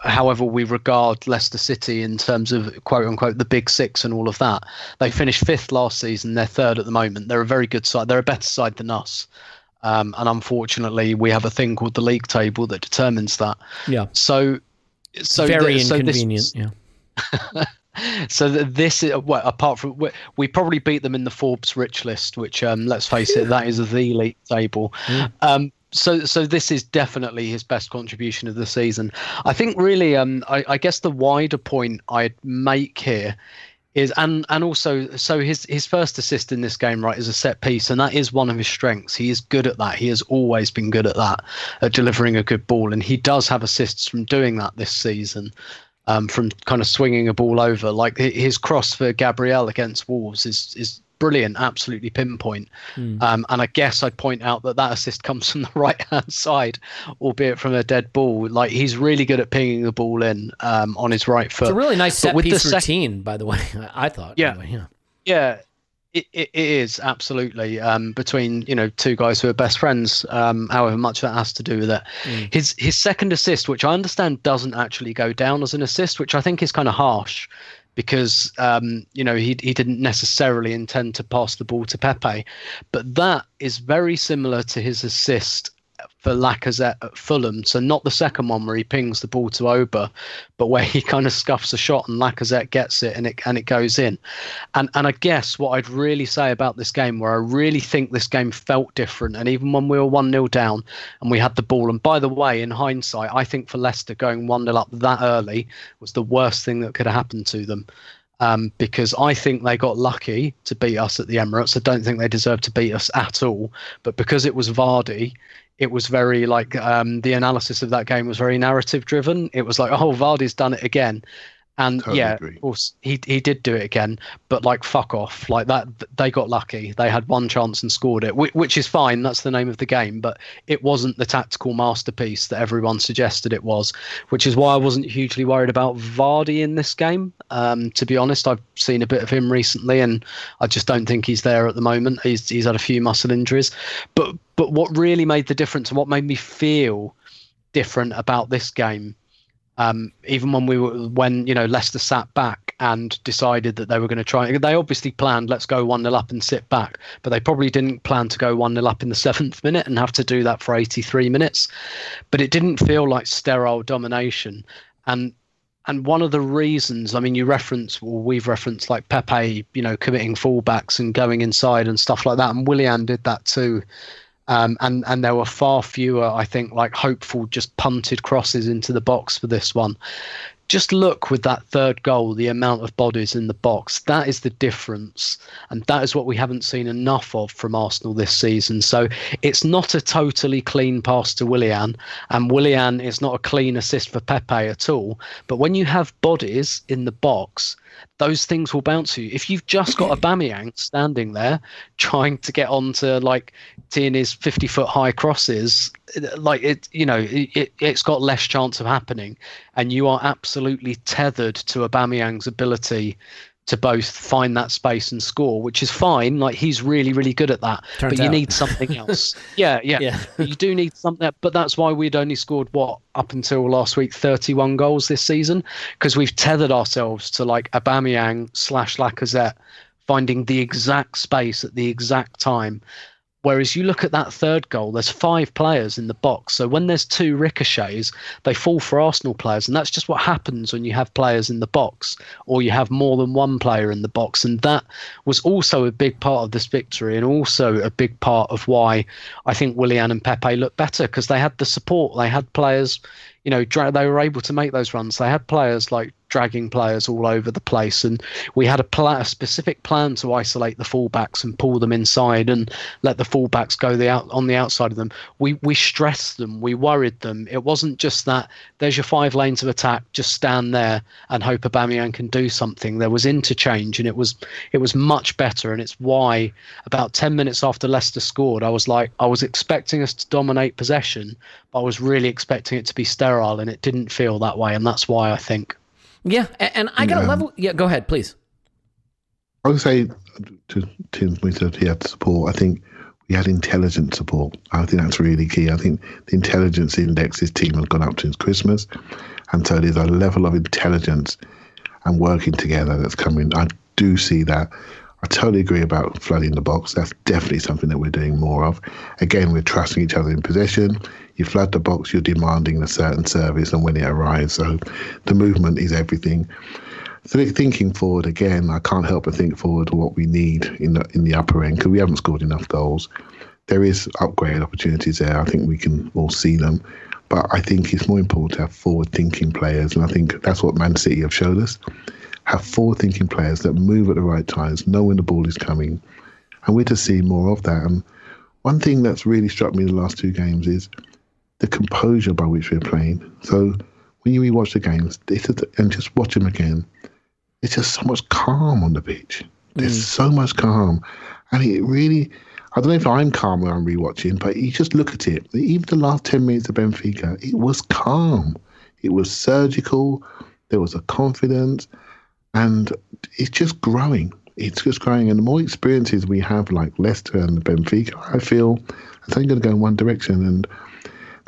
However, we regard Leicester City in terms of quote unquote the big six and all of that. They finished fifth last season. They're third at the moment. They're a very good side. They're a better side than us. Um, and unfortunately, we have a thing called the league table that determines that. Yeah. So, so Very th- so this- inconvenient. yeah. so th- this is well, apart from we, we probably beat them in the Forbes rich list, which um, let's face it, that is the league table. Um, so so this is definitely his best contribution of the season. I think really, um, I, I guess the wider point I'd make here is and and also so his his first assist in this game right is a set piece and that is one of his strengths. He is good at that. He has always been good at that at delivering a good ball and he does have assists from doing that this season um, from kind of swinging a ball over. Like his cross for Gabriel against Wolves is is brilliant, absolutely pinpoint. Mm. Um, and I guess I'd point out that that assist comes from the right hand side, albeit from a dead ball. Like he's really good at pinging the ball in um, on his right foot. It's a really nice set piece sec- routine, by the way. I thought. Yeah, anyway, yeah, yeah. It, it, it is absolutely um, between you know two guys who are best friends. Um, however much that has to do with it. Mm. His his second assist, which I understand doesn't actually go down as an assist, which I think is kind of harsh because um, you know he he didn't necessarily intend to pass the ball to Pepe, but that is very similar to his assist for Lacazette at Fulham. So not the second one where he pings the ball to Auba, but where he kind of scuffs a shot and Lacazette gets it and it and it goes in. And and I guess what I'd really say about this game, where I really think this game felt different, and even when we were one 0 down and we had the ball, and by the way, in hindsight, I think for Leicester going one 0 up that early was the worst thing that could have happened to them. Um, because I think they got lucky to beat us at the Emirates. I don't think they deserve to beat us at all. But because it was Vardy, it was very like um, the analysis of that game was very narrative driven. It was like, oh, Vardy's done it again, and totally yeah, agree. of course he he did do it again, but like fuck off, like that they got lucky. They had one chance and scored it, which, is fine. That's the name of the game, but it wasn't the tactical masterpiece that everyone suggested it was. Which is why I wasn't hugely worried about Vardy in this game. Um, to be honest, I've seen a bit of him recently, and I just don't think he's there at the moment. He's he's had a few muscle injuries, but but what really made the difference and what made me feel different about this game um, even when we were when you know Leicester sat back and decided that they were going to try, they obviously planned let's go one 0 up and sit back, but they probably didn't plan to go one 0 up in the seventh minute and have to do that for eighty three minutes. But it didn't feel like sterile domination, and and one of the reasons, I mean, you reference, well, we've referenced like Pepe, you know, committing fullbacks and going inside and stuff like that, and Willian did that too. Um, and and there were far fewer, I think, like hopeful just punted crosses into the box for this one. Just look with that third goal, the amount of bodies in the box. That is the difference, and that is what we haven't seen enough of from Arsenal this season. So it's not a totally clean pass to Willian, and Willian is not a clean assist for Pepe at all. But when you have bodies in the box, those things will bounce you. If you've just got Aubameyang standing there trying to get onto like Tierney's 50 foot high crosses, like it, you know, it, it's got less chance of happening. And you are absolutely tethered to Aubameyang's ability to both find that space and score, which is fine. Like he's really, really good at that. Turns but you out. need something else. yeah, yeah, yeah. you do need something. But that's why we'd only scored what up until last week, thirty-one goals this season, because we've tethered ourselves to like Aubameyang slash Lacazette finding the exact space at the exact time Whereas you look at that third goal, there's five players in the box. So when there's two ricochets, they fall for Arsenal players. And that's just what happens when you have players in the box or you have more than one player in the box. And that was also a big part of this victory and also a big part of why I think Willian and Pepe look better because they had the support. They had players you know, dra- they were able to make those runs. They had players like dragging players all over the place, and we had a, pl- a specific plan to isolate the fullbacks and pull them inside and let the fullbacks go the out on the outside of them. We we stressed them, we worried them. It wasn't just that. There's your five lanes of attack. Just stand there and hope Aubameyang can do something. There was interchange, and it was it was much better. And it's why about ten minutes after Leicester scored, I was like, I was expecting us to dominate possession, but I was really expecting it to be sterile, and it didn't feel that way, and that's why I think. Yeah, and I got yeah. a level. Yeah, go ahead, please. I would say to Tim's point that he had support. I think we had intelligent support. I think that's really key. I think the intelligence index this team has gone up since Christmas, and so there's a level of intelligence and working together that's coming. I do see that. I totally agree about flooding the box. That's definitely something that we're doing more of. Again, we're trusting each other in possession. You flood the box, you're demanding a certain service, and when it arrives, so the movement is everything. So thinking forward again, I can't help but think forward to what we need in the in the upper end because we haven't scored enough goals. there is upgrade opportunities there. I think we can all see them. But I think it's more important to have forward thinking players. And I think that's what Man City have showed us. Have forward thinking players that move at the right times, know when the ball is coming. And we're to see more of that. And one thing that's really struck me in the last two games is the composure by which we're playing. So when you rewatch the games and just watch them again, it's just so much calm on the pitch. There's mm. so much calm. And it really, I don't know if I'm calm when I'm rewatching, but you just look at it. Even the last 10 minutes of Benfica, it was calm. It was surgical. There was a confidence. And it's just growing. It's just growing. And the more experiences we have, like Leicester and Benfica, I feel it's only going to go in one direction. And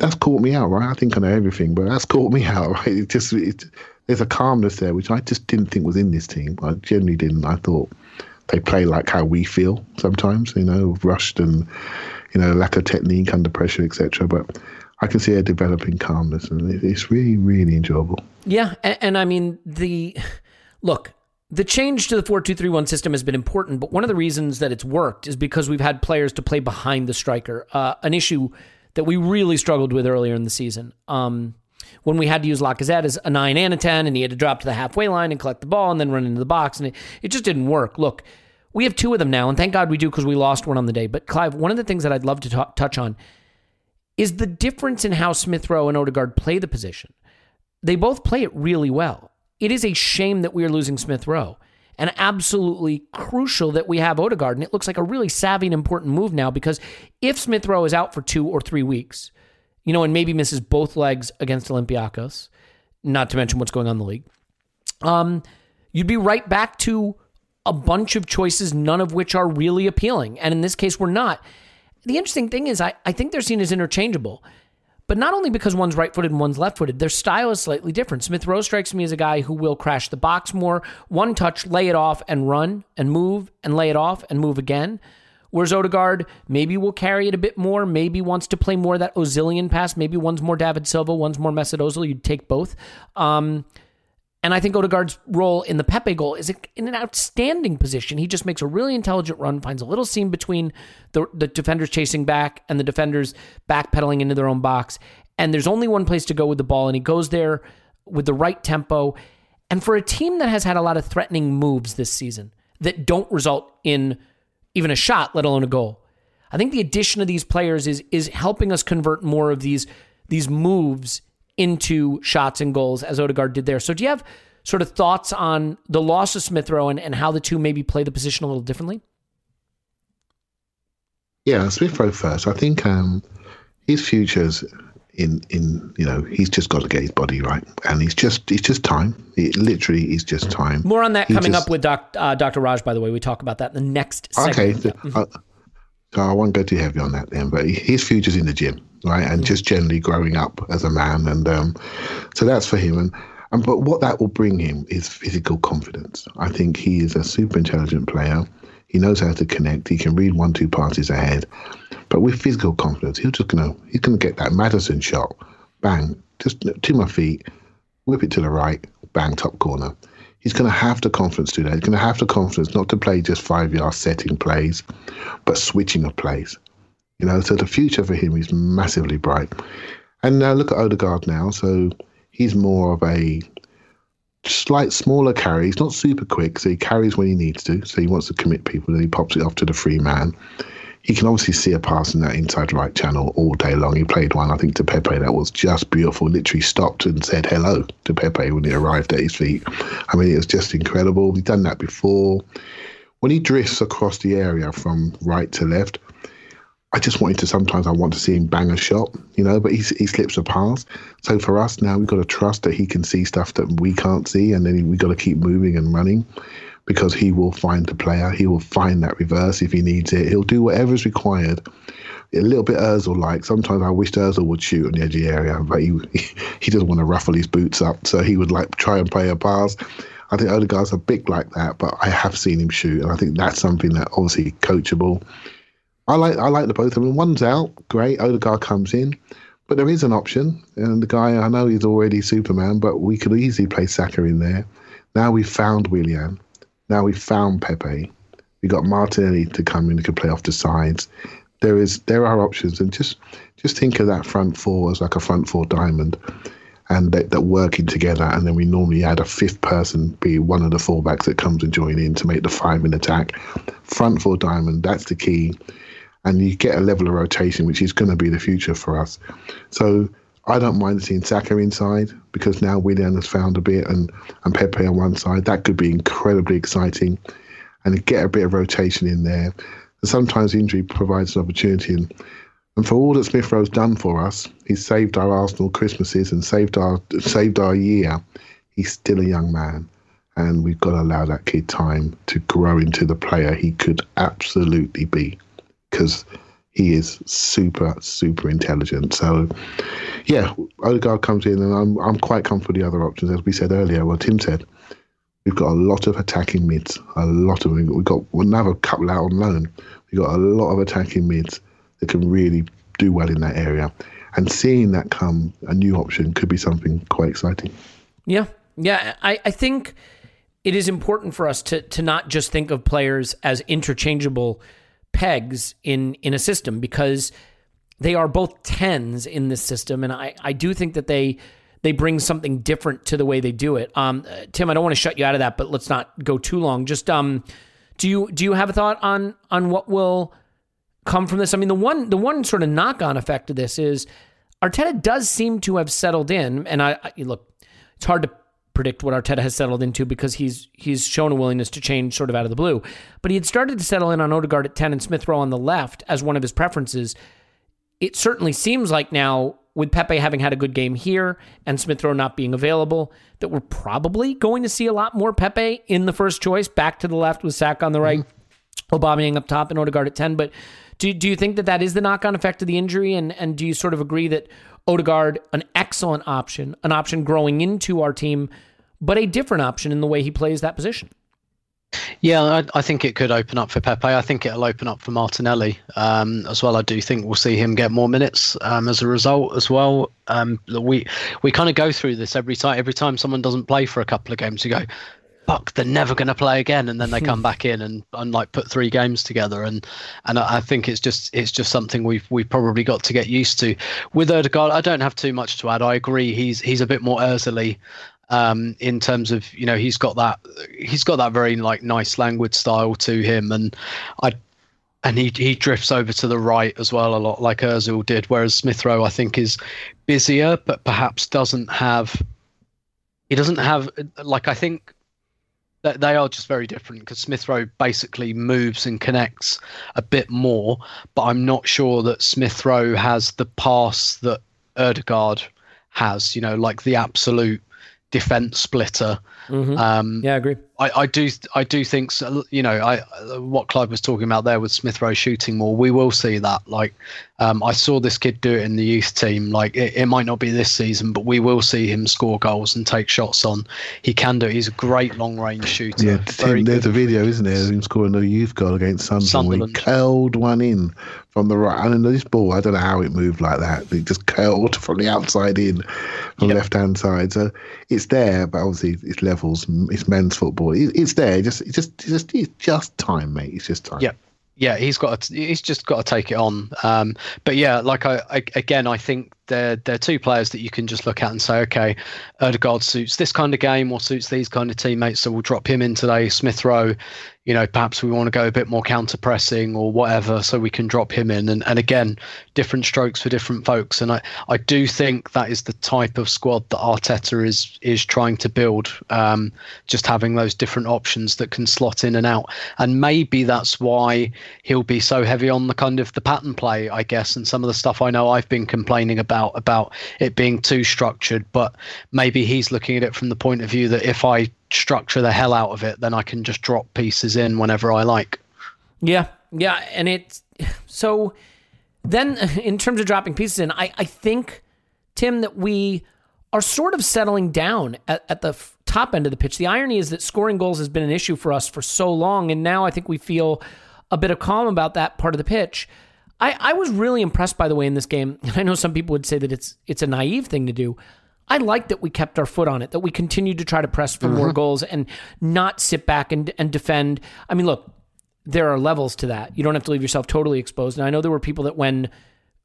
that's caught me out, right? I think I know everything, but that's caught me out, right? It just, it, there's a calmness there, which I just didn't think was in this team. I generally didn't. I thought they play like how we feel sometimes, you know, rushed and you know lack of technique under pressure, etc. But I can see a developing calmness, and it's really, really enjoyable. Yeah, and, and I mean the look. The change to the 4-2-3-1 system has been important, but one of the reasons that it's worked is because we've had players to play behind the striker. Uh, an issue that we really struggled with earlier in the season. Um, when we had to use Lacazette as a nine and a 10, and he had to drop to the halfway line and collect the ball and then run into the box. And it, it just didn't work. Look, we have two of them now, and thank God we do because we lost one on the day. But Clive, one of the things that I'd love to t- touch on is the difference in how Smith Rowe and Odegaard play the position. They both play it really well. It is a shame that we are losing Smith Rowe and absolutely crucial that we have Odegaard. And it looks like a really savvy and important move now because if Smith Rowe is out for two or three weeks, you know, and maybe misses both legs against Olympiacos, not to mention what's going on in the league, um, you'd be right back to a bunch of choices, none of which are really appealing. And in this case, we're not. The interesting thing is, I, I think they're seen as interchangeable, but not only because one's right footed and one's left footed, their style is slightly different. Smith Rowe strikes me as a guy who will crash the box more, one touch, lay it off and run and move and lay it off and move again. Whereas Odegaard maybe will carry it a bit more, maybe wants to play more that Ozilian pass, maybe one's more David Silva, one's more Mesut Ozil. You'd take both. Um, and I think Odegaard's role in the Pepe goal is in an outstanding position. He just makes a really intelligent run, finds a little seam between the, the defenders chasing back and the defenders backpedaling into their own box. And there's only one place to go with the ball, and he goes there with the right tempo. And for a team that has had a lot of threatening moves this season that don't result in even a shot, let alone a goal. I think the addition of these players is is helping us convert more of these these moves into shots and goals as Odegaard did there. So do you have sort of thoughts on the loss of Smith Rowe and, and how the two maybe play the position a little differently? Yeah, Smith Rowe first. I think um, his future's in in you know he's just got to get his body right, and he's just it's just time. It literally is just time. More on that he coming just, up with doc, uh, Dr. Raj. By the way, we talk about that in the next. Segment. Okay, yeah. uh, so I won't go too heavy on that then. But his future's in the gym, right, and just generally growing up as a man, and um, so that's for him. And and but what that will bring him is physical confidence. I think he is a super intelligent player. He knows how to connect. He can read one, two passes ahead. But with physical confidence, he'll just gonna he's gonna get that Maddison shot, bang, just to my feet, whip it to the right, bang, top corner. He's gonna have the confidence to do that. He's gonna have the confidence not to play just five yard setting plays, but switching of plays. You know, so the future for him is massively bright. And now look at Odegaard now. So he's more of a slight smaller carry. He's not super quick, so he carries when he needs to. So he wants to commit people, then he pops it off to the free man he can obviously see a pass in that inside right channel all day long. He played one, I think, to Pepe that was just beautiful. Literally stopped and said hello to Pepe when he arrived at his feet. I mean, it was just incredible. He's done that before. When he drifts across the area from right to left, I just wanted to sometimes I want to see him bang a shot, you know, but he, he slips a pass. So for us now, we've got to trust that he can see stuff that we can't see, and then we've got to keep moving and running because he will find the player. He will find that reverse if he needs it. He'll do whatever is required. A little bit Ozil like. Sometimes I wish Ozil would shoot on the edgy area, but he he doesn't want to ruffle his boots up, so he would like try and play a pass. I think other Odegaard's a bit like that, but I have seen him shoot, and I think that's something that obviously coachable. I like I like the both of them. One's out, great. Odegaard comes in, but there is an option, and the guy I know he's already Superman, but we could easily play Saka in there. Now we've found Willian. Now we've found Pepe. We got Martinelli to come in who could play off the sides. there is there are options, and just just think of that front four as like a front four diamond, and that, that working together, and then we normally add a fifth person, be one of the fullbacks that comes and join in to make the five in attack. Front four diamond, that's the key, and you get a level of rotation, which is going to be the future for us. So. I don't mind seeing Saka inside because now Willian has found a bit and, and Pepe on one side. That could be incredibly exciting and get a bit of rotation in there. And sometimes injury provides an opportunity. And, and for all that Smith Rowe's done for us, he's saved our Arsenal Christmases and saved our saved our year. He's still a young man, and we've got to allow that kid time to grow into the player he could absolutely be, because he is super super intelligent. So, yeah, Odegaard comes in, and I'm I'm quite comfortable with the other options, as we said earlier. Well, Tim said we've got a lot of attacking mids, a lot of them. We've got another couple out on loan. We've got a lot of attacking mids that can really do well in that area. And seeing that come a new option could be something quite exciting. Yeah. Yeah. I, I think it is important for us to to not just think of players as interchangeable pegs in in a system because they are both tens in this system. And I, I do think that they they bring something different to the way they do it. Um, uh, Tim, I don't want to shut you out of that, but let's not go too long. Just um, do you do you have a thought on on what will come from this? I mean, the one the one sort of knock on effect of this is Arteta does seem to have settled in, and I, I look, it's hard to predict what Arteta has settled into because he's he's shown a willingness to change sort of out of the blue. But he had started to settle in on Odegaard at 10 and Smith Rowe on the left as one of his preferences. It certainly seems like now with Pepe having had a good game here and Smith Rowe not being available, that we're probably going to see a lot more Pepe in the first choice, back to the left with Saka on the right, mm-hmm. Aubameyang up top, and Odegaard at 10. But do, do you think that that is the knock on effect of the injury? And, and do you sort of agree that Odegaard, an excellent option, an option growing into our team, but a different option in the way he plays that position? Yeah, I, I, think it could open up for Pepe. I think it'll open up for Martinelli um, as well. I do think we'll see him get more minutes um, as a result as well. Um, we we kind of go through this every time. Every time someone doesn't play for a couple of games, you go, "Fuck, they're never going to play again," and then they come back in and, and like put three games together. And and I think it's just it's just something we've we've probably got to get used to. With Odegaard, I don't have too much to add. I agree. He's he's a bit more Özily um, in terms of you know he's got that he's got that very like nice language style to him, and I and he he drifts over to the right as well a lot like Özil did. Whereas Smith Rowe I think is busier, but perhaps doesn't have he doesn't have like I think they are just very different because Smith Rowe basically moves and connects a bit more, but I'm not sure that Smith Rowe has the pass that Odegaard has. You know, like the absolute defense splitter. Mm-hmm. Um, yeah, I agree. I, I do I do think so, you know I what Clive was talking about there with Smith Rowe shooting more. We will see that. Like um, I saw this kid do it in the youth team. Like it, it, might not be this season, but we will see him score goals and take shots on. He can do. It. He's a great long range shooter. Yeah, Tim, there's a video, isn't there, of him scoring a youth goal against Sunderland. Sunderland. He curled one in from the right. And this ball, I don't know how it moved like that. It just curled from the outside in, from yep. left hand side. So it's there, but obviously it's levels. It's men's football. it's there. Just, it's just, it's just, it's just time, mate. It's just time. Yeah yeah, he's got to, he's just got to take it on. Um, but yeah, like I, I, again, I think they're they're two players that you can just look at and say, okay, Odegaard suits this kind of game or suits these kind of teammates, so we'll drop him in today. Smith Rowe, you know, perhaps we want to go a bit more counter pressing or whatever, so we can drop him in. And, and again, different strokes for different folks. And I, I do think that is the type of squad that Arteta is is trying to build. Um, just having those different options that can slot in and out. And maybe that's why he'll be so heavy on the kind of the pattern play, I guess, and some of the stuff I know I've been complaining about about it being too structured. But maybe he's looking at it from the point of view that if I structure the hell out of it, then I can just drop pieces in whenever I like. Yeah, yeah, and it's so. Then, in terms of dropping pieces in, I I think Tim that we are sort of settling down at, at the top end of the pitch. The irony is that scoring goals has been an issue for us for so long, and now I think we feel a bit of calm about that part of the pitch. I, I was really impressed by the way in this game, and I know some people would say that it's it's a naive thing to do. I like that we kept our foot on it, that we continued to try to press for mm-hmm. more goals and not sit back and, and defend. I mean, look, there are levels to that. You don't have to leave yourself totally exposed. And I know there were people that when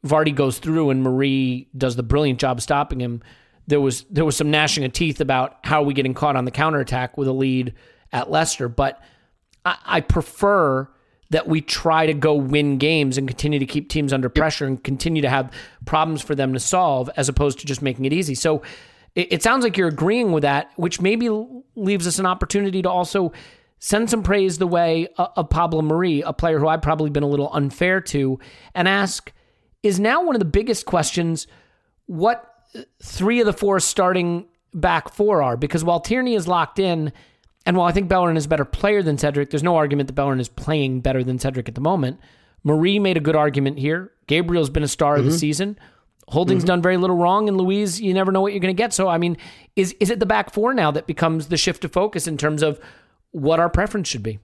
Vardy goes through and Mari does the brilliant job stopping him, there was there was some gnashing of teeth about how are we getting caught on the counterattack with a lead at Leicester. But I, I prefer that we try to go win games and continue to keep teams under pressure and continue to have problems for them to solve as opposed to just making it easy. So it, it sounds like you're agreeing with that, which maybe leaves us an opportunity to also send some praise the way of Pablo Mari, a player who I've probably been a little unfair to, and ask is now one of the biggest questions what uh, three of the four starting back four are. Because while Tierney is locked in, and while I think Bellerin is a better player than Cedric, there's no argument that Bellerin is playing better than Cedric at the moment. Mari made a good argument here. Gabriel's been a star mm-hmm. of the mm-hmm. season. Holding's mm-hmm. done very little wrong, and Luiz, you never know what you're going to get. So, I mean, is is it the back four now that becomes the shift of focus in terms of what our preference should be?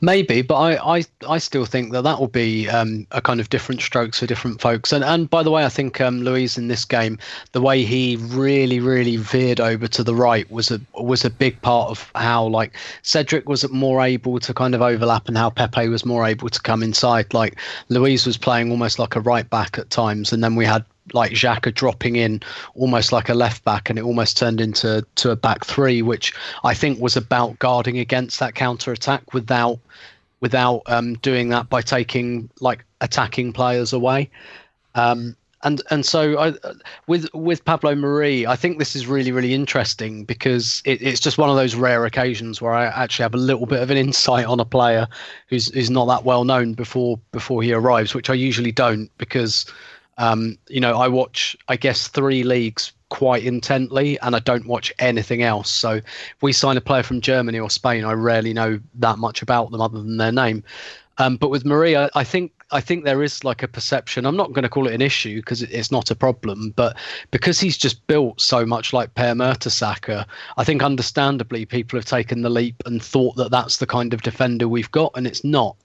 Maybe, but I, I, I still think that that will be um, a kind of different strokes for different folks. And and by the way, I think um, Luiz in this game, the way he really really veered over to the right was a was a big part of how like Cedric was more able to kind of overlap and how Pepe was more able to come inside. Like Luiz was playing almost like a right back at times, and then we had like Xhaka dropping in almost like a left back, and it almost turned into to a back three, which I think was about guarding against that counter attack without without um, doing that by taking like attacking players away. Um, and and so I, with with Pablo Mari, I think this is really really interesting because it, it's just one of those rare occasions where I actually have a little bit of an insight on a player who's who's not that well known before before he arrives, which I usually don't because um, you know, I watch, I guess, three leagues quite intently, and I don't watch anything else. So, if we sign a player from Germany or Spain, I rarely know that much about them other than their name. Um, but with Maria, I think I think there is like a perception. I'm not going to call it an issue because it's not a problem, but because he's just built so much like Per Mertesacker, I think understandably people have taken the leap and thought that that's the kind of defender we've got, and it's not.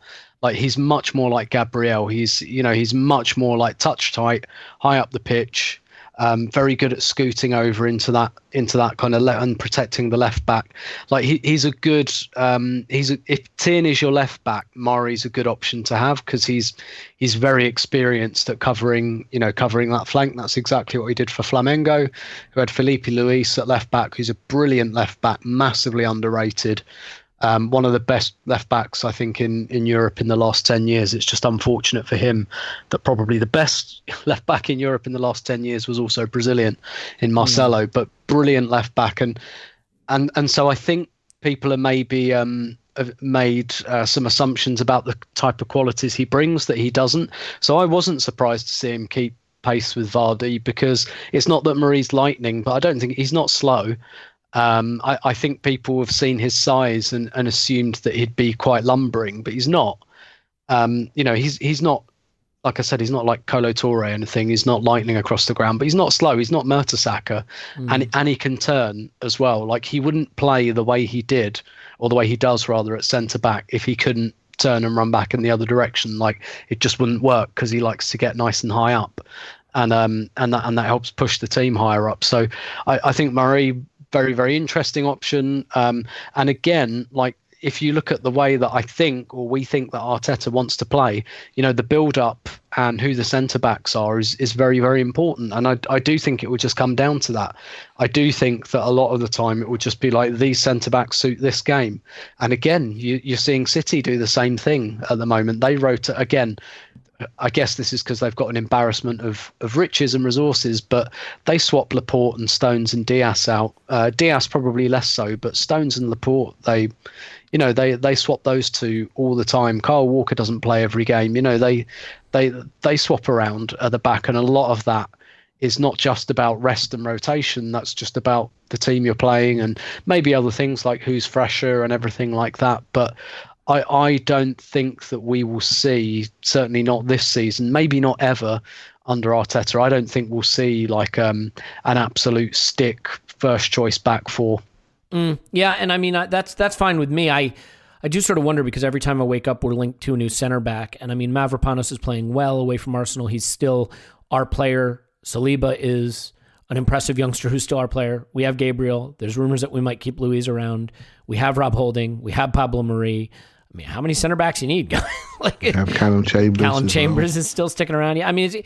Like he's much more like Gabriel. He's you know he's much more like touch tight, high up the pitch. Um, very good at scooting over into that into that kind of le- and protecting the left back. Like he, he's a good um, he's a, if is your left back, Mari's a good option to have because he's he's very experienced at covering you know covering that flank. That's exactly what he did for Flamengo, who had Filipe Luís at left back, who's a brilliant left back, massively underrated. Um, one of the best left backs, I think, in, in Europe in the last 10 years. It's just unfortunate for him that probably the best left back in Europe in the last 10 years was also Brazilian in Marcelo, mm. but brilliant left back. And, and, and so I think people are maybe um, have made uh, some assumptions about the type of qualities he brings that he doesn't. So I wasn't surprised to see him keep pace with Vardy because it's not that Mari's lightning, but I don't think he's not slow. Um, I, I, think people have seen his size and, and, assumed that he'd be quite lumbering, but he's not. Um, you know, he's he's not like I said, he's not like Kolo Toure or anything. He's not lightning across the ground, but he's not slow. He's not Mertesacker, mm. and and he can turn as well. Like he wouldn't play the way he did, or the way he does rather at centre back if he couldn't turn and run back in the other direction. Like it just wouldn't work because he likes to get nice and high up, and um and that and that helps push the team higher up. So I, I think Mari very very interesting option. Um, and again, like if you look at the way that I think or we think that Arteta wants to play, you know, the build up and who the centre backs are is, is very, very important. And I, I do think it would just come down to that. I do think that a lot of the time it would just be like these centre backs suit this game. And again, you, you're seeing City do the same thing at the moment. They wrote again, I guess this is because they've got an embarrassment of, of riches and resources, but they swap Laporte and Stones and Dias out. Uh, Dias probably less so, but Stones and Laporte, they, you know, they they swap those two all the time. Kyle Walker doesn't play every game. You know, they they they swap around at the back, and a lot of that is not just about rest and rotation. That's just about the team you're playing and maybe other things like who's fresher and everything like that. But I, I don't think that we will see, certainly not this season, maybe not ever under Arteta. I don't think we'll see like um, an absolute stick first choice back four. Mm, yeah, and I mean that's that's fine with me. I I do sort of wonder because every time I wake up, we're linked to a new center back, and I mean Mavropanos is playing well away from Arsenal. He's still our player. Saliba is an impressive youngster who's still our player. We have Gabriel. There's rumors that we might keep Luiz around. We have Rob Holding. We have Pablo Mari. I mean, how many center backs you need? like have Callum Chambers. Callum Chambers well. is still sticking around. I mean,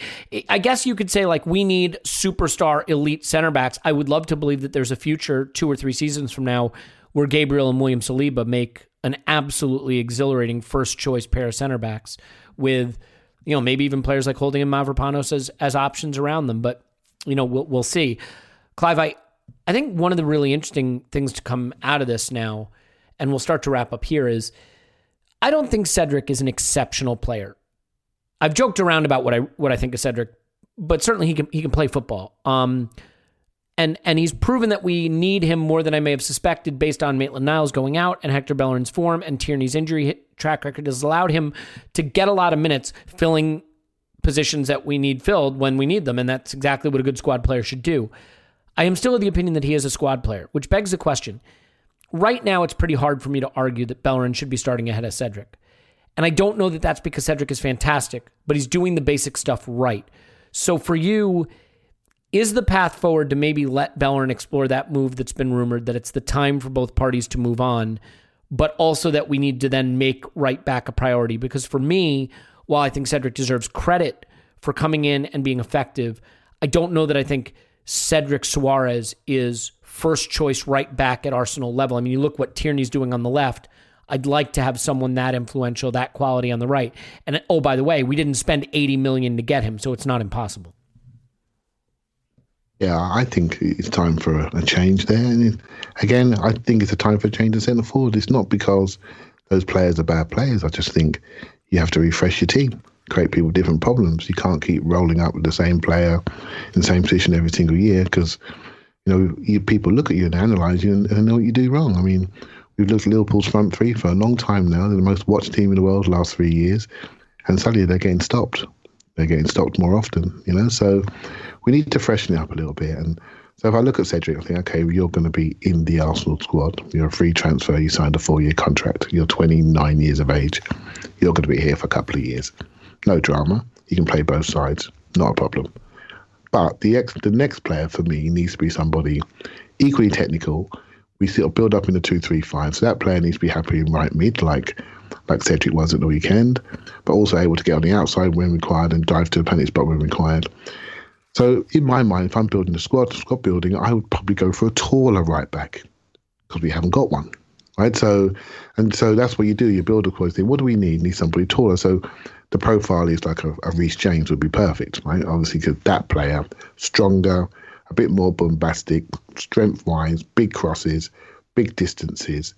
I guess you could say like we need superstar elite center backs. I would love to believe that there's a future two or three seasons from now where Gabriel and William Saliba make an absolutely exhilarating first choice pair of center backs with, you know, maybe even players like Holding and Mavropanos as as options around them. But you know, we'll we'll see. Clive, I I think one of the really interesting things to come out of this now, and we'll start to wrap up here, is I don't think Cedric is an exceptional player. I've joked around about what I what I think of Cedric, but certainly he can he can play football. Um, and and he's proven that we need him more than I may have suspected based on Maitland Niles going out and Hector Bellerin's form and Tierney's injury track record has allowed him to get a lot of minutes filling positions that we need filled when we need them, and that's exactly what a good squad player should do. I am still of the opinion that he is a squad player, which begs the question. Right now, it's pretty hard for me to argue that Bellerin should be starting ahead of Cedric. And I don't know that that's because Cedric is fantastic, but he's doing the basic stuff right. So for you, is the path forward to maybe let Bellerin explore that move that's been rumored that it's the time for both parties to move on, but also that we need to then make right back a priority? Because for me, while I think Cedric deserves credit for coming in and being effective, I don't know that I think Cedric Soares is first choice right back at Arsenal level. I mean, you look what Tierney's doing on the left. I'd like to have someone that influential, that quality on the right. And oh, by the way, we didn't spend 80 million to get him, so it's not impossible. Yeah, I think it's time for a, change there. And again, I think it's a time for a change in centre forward. It's not because those players are bad players. I just think you have to refresh your team, create people with different problems. You can't keep rolling up with the same player in the same position every single year because you know you, people look at you and analyse you and, and know what you do wrong. I mean, we've looked at Liverpool's front three for a long time now. They're the most watched team in the world the last three years, and suddenly they're getting stopped. They're getting stopped more often, you know. So we need to freshen it up a little bit. And so if I look at Cedric, I think, okay, you're going to be in the Arsenal squad. You're a free transfer. You signed a four-year contract. You're 29 years of age. You're going to be here for a couple of years. No drama. You can play both sides. Not a problem. But the ex, the next player for me needs to be somebody equally technical. We sort of build up in the two, three, five. So that player needs to be happy in right mid, like like Cedric was at the weekend, but also able to get on the outside when required and dive to the penalty spot when required. So in my mind, if I'm building a squad, squad building, I would probably go for a taller right back because we haven't got one, right? So, and so that's what you do. You build a. Think, what do we need? Need somebody taller. So, the profile is like a, a Reece James would be perfect, right? Obviously, because that player stronger, a bit more bombastic, strength wise, big crosses, big distances,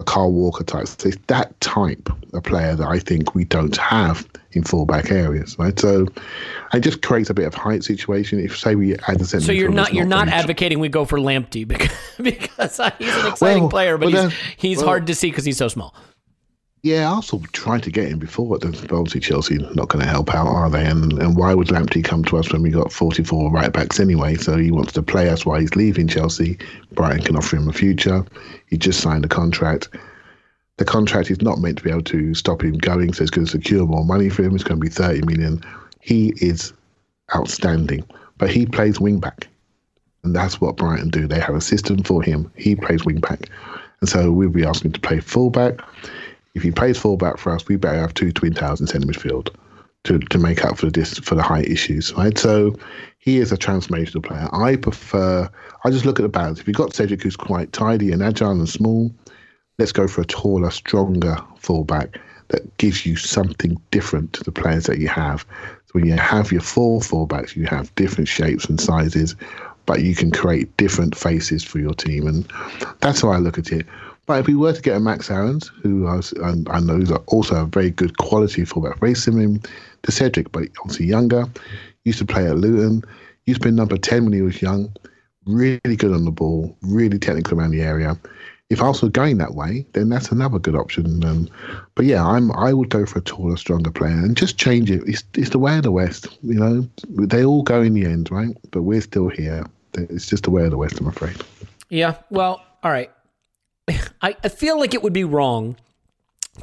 a Kyle Walker type. So it's that type of player that I think we don't have in fullback areas, right? So it just creates a bit of height situation. If say we add the centre, so you're not you're not, advocating we go for Lamptey because because he's an exciting well, player, but he's he's well, hard to see because he's so small. Yeah, Arsenal tried to get him before, but obviously Chelsea not going to help out, are they? And and why would Lamptey come to us when we got 44 right backs anyway? So he wants to play us while he's leaving Chelsea. Brighton can offer him a future. He just signed a contract. The contract is not meant to be able to stop him going, so it's going to secure more money for him. It's going to be 30 million. He is outstanding, but he plays wing back. And that's what Brighton do. They have a system for him. He plays wing back. And so we'll be asking him to play fullback if he plays fullback for us, we better have two twin towers in centre midfield to, to make up for the for the height issues, right? So he is a transformational player. I prefer. I just look at the balance. If you've got Cedric, who's quite tidy and agile and small, let's go for a taller, stronger fullback that gives you something different to the players that you have. So when you have your four fullbacks, you have different shapes and sizes, but you can create different faces for your team, and that's how I look at it. But if we were to get a Max Aarons, who I, I know is also a very good quality fullback, very similar to Cedric, but obviously younger, used to play at Luton, used to be number 10 when he was young, really good on the ball, really technical around the area. If also going that way, then that's another good option. Um, but yeah, I'm I would go for a taller, stronger player and just change it. It's, it's the way of the West, you know. They all go in the end, right? But we're still here. It's just the way of the West, I'm afraid. Yeah. Well, all right. I, I feel like it would be wrong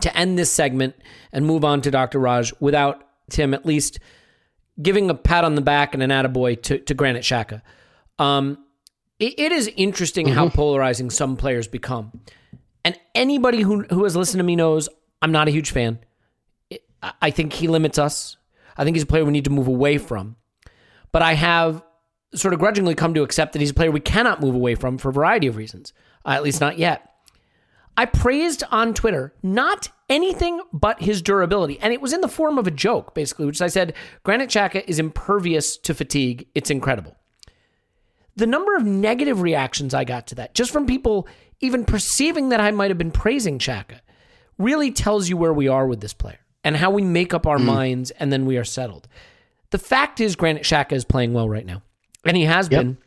to end this segment and move on to Dr. Raj without Tim at least giving a pat on the back and an attaboy to, to Granit Xhaka. Um, it, it is interesting mm-hmm. how polarizing some players become. And anybody who, who has listened to me knows I'm not a huge fan. I think he limits us. I think he's a player we need to move away from. But I have sort of grudgingly come to accept that he's a player we cannot move away from for a variety of reasons, uh, at least not yet. I praised on Twitter not anything but his durability. And it was in the form of a joke, basically, which I said Granit Xhaka is impervious to fatigue. It's incredible. The number of negative reactions I got to that, just from people even perceiving that I might have been praising Xhaka, really tells you where we are with this player and how we make up our mm. minds and then we are settled. The fact is, Granit Xhaka is playing well right now. And he has yep. been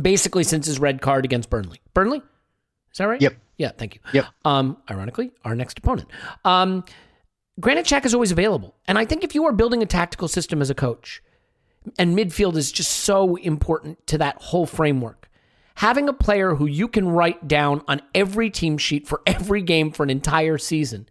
basically since his red card against Burnley. Burnley? Is that right? Yep. Yeah, thank you. Yep. Um, ironically, our next opponent. Um, Granit Xhaka is always available. And I think if you are building a tactical system as a coach, and midfield is just so important to that whole framework. Having a player who you can write down on every team sheet for every game for an entire season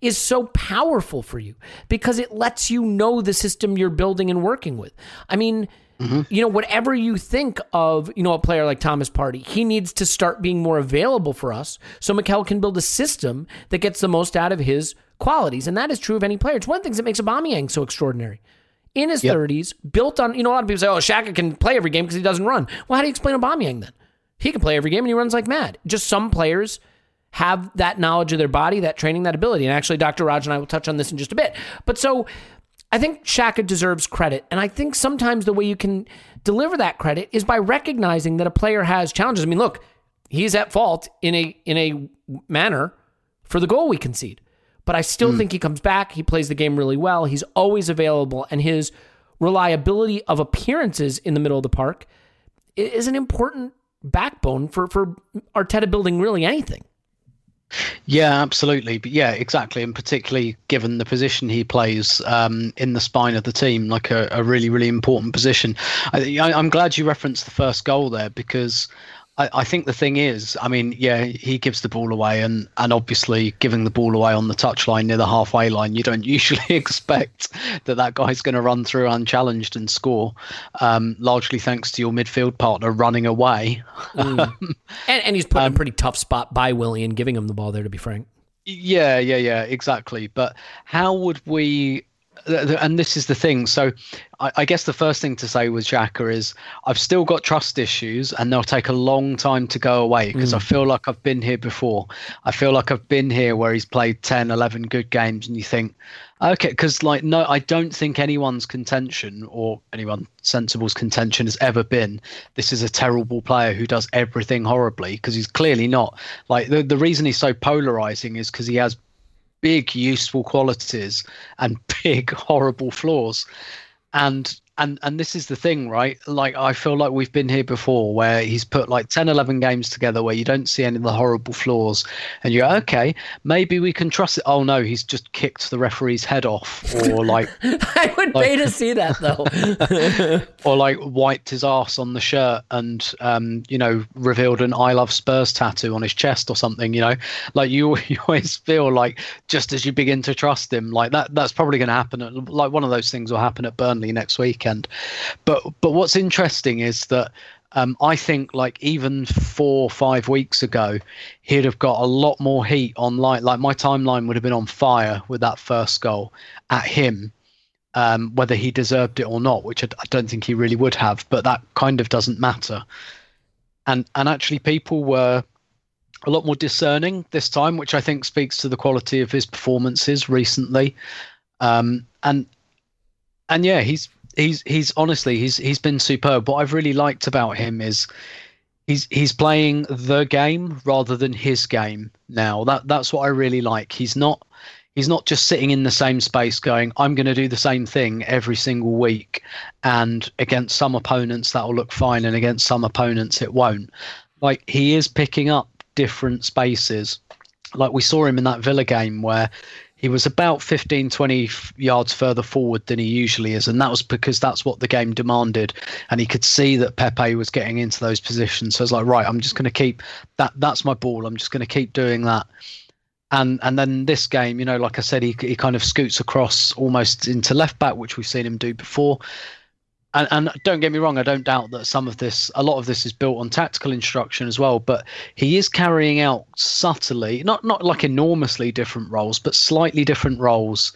is so powerful for you because it lets you know the system you're building and working with. I mean, Mm-hmm. You know, whatever you think of, you know, a player like Thomas Partey, he needs to start being more available for us so Mikel can build a system that gets the most out of his qualities. And that is true of any player. It's one of the things that makes Aubameyang so extraordinary. In his yep. 30s, built on, you know, a lot of people say, oh, Xhaka can play every game because he doesn't run. Well, how do you explain Aubameyang then? He can play every game and he runs like mad. Just some players have that knowledge of their body, that training, that ability. And actually, Dr. Raj and I will touch on this in just a bit. But so I think Xhaka deserves credit. And I think sometimes the way you can deliver that credit is by recognizing that a player has challenges. I mean, look, he's at fault in a in a manner for the goal we concede. But I still mm. think he comes back. He plays the game really well. He's always available, and his reliability of appearances in the middle of the park is an important backbone for for Arteta building really anything. Yeah, absolutely. But yeah, exactly. And particularly given the position he plays um, in the spine of the team, like a, a really, really important position. I, am glad you referenced the first goal there because I, I, think the thing is, I mean, yeah, he gives the ball away, and and obviously giving the ball away on the touchline near the halfway line, you don't usually expect that that guy's going to run through unchallenged and score. Um, largely thanks to your midfield partner running away, mm. and, and he's put um, in a pretty tough spot by Willian, giving him the ball there. To be frank. Yeah, yeah, yeah, exactly. But how would we and this is the thing. So, I, I, guess the first thing to say with Xhaka is I've still got trust issues, and they'll take a long time to go away because mm. I feel like I've been here before. I feel like I've been here where he's played 10, 11 good games, and you think, okay, because like no, I don't think anyone's contention or anyone sensible's contention has ever been this is a terrible player who does everything horribly because he's clearly not. Like the the reason he's so polarizing is because he has big useful qualities and big horrible flaws. And and and this is the thing right? Like i feel like we've been here before where he's put like 10 11 games together where you don't see any of the horrible flaws and you're okay maybe we can trust it. Oh no he's just kicked the referee's head off or like i would like, pay to see that though. or like wiped his ass on the shirt and um you know revealed an i love spurs tattoo on his chest or something you know? Like you you always feel like just as you begin to trust him like that that's probably going to happen at, like one of those things will happen at burnley next week weekend. But but what's interesting is that um, I think like even four five weeks ago, he'd have got a lot more heat online. Like my timeline would have been on fire with that first goal at him, um, whether he deserved it or not, which I, I don't think he really would have. But that kind of doesn't matter. And and actually, people were a lot more discerning this time, which I think speaks to the quality of his performances recently. Um, and and yeah, he's he's he's honestly he's he's been superb. What I've really liked about him is he's he's playing the game rather than his game now. That that's what I really like. He's not he's not just sitting in the same space going i'm going to do the same thing every single week and against some opponents that will look fine and against some opponents it won't like he is picking up different spaces like we saw him in that villa game where he was about 15 20 yards further forward than he usually is and that was because that's what the game demanded and he could see that pepe was getting into those positions. So it's like right i'm just going to keep that that's my ball i'm just going to keep doing that. And and then this game you know like i said he, he kind of scoots across almost into left back which we've seen him do before and, and don't get me wrong, I don't doubt that some of this, a lot of this is built on tactical instruction as well. But he is carrying out subtly, not not like enormously different roles, but slightly different roles,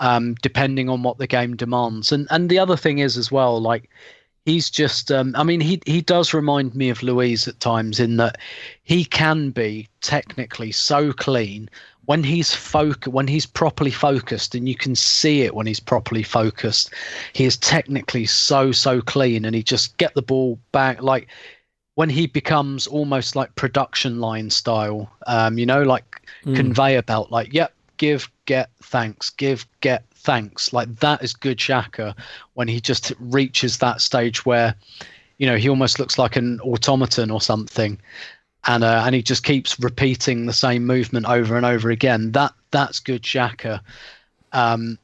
um, depending on what the game demands. And and the other thing is as well, like he's just, um, I mean, he he does remind me of Luiz at times in that he can be technically so clean when he's foc- when he's properly focused and you can see it when he's properly focused he is technically so so clean and he just get the ball back like when he becomes almost like production line style um you know like mm. conveyor belt like yep give get thanks give get thanks like that is good Xhaka when he just reaches that stage where you know he almost looks like an automaton or something and uh, and he just keeps repeating the same movement over and over again. That that's good Xhaka. Um,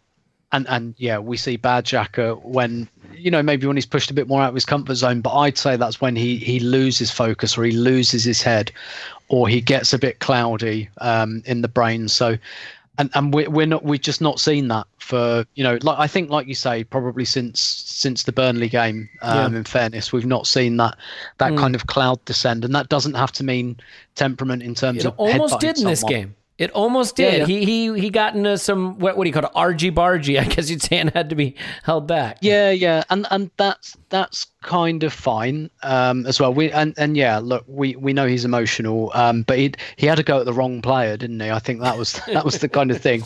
and and yeah, we see bad Xhaka when you know maybe when he's pushed a bit more out of his comfort zone. But I'd say that's when he he loses focus or he loses his head, or he gets a bit cloudy um, in the brain. So and and we're, we're not we've just not seen that for you know like I think like you say probably since since the Burnley game um, yeah. in fairness we've not seen that that mm. kind of cloud descend and that doesn't have to mean temperament in terms of, it of almost did in this game it almost did. Yeah, yeah. He he he got into some what, what do you call it? Argy bargy, I guess you'd say, and had to be held back. Yeah, yeah, and and that's that's kind of fine um, as well. We and, and yeah, look, we, we know he's emotional, um, but he he had to go at the wrong player, didn't he? I think that was that was the kind of thing.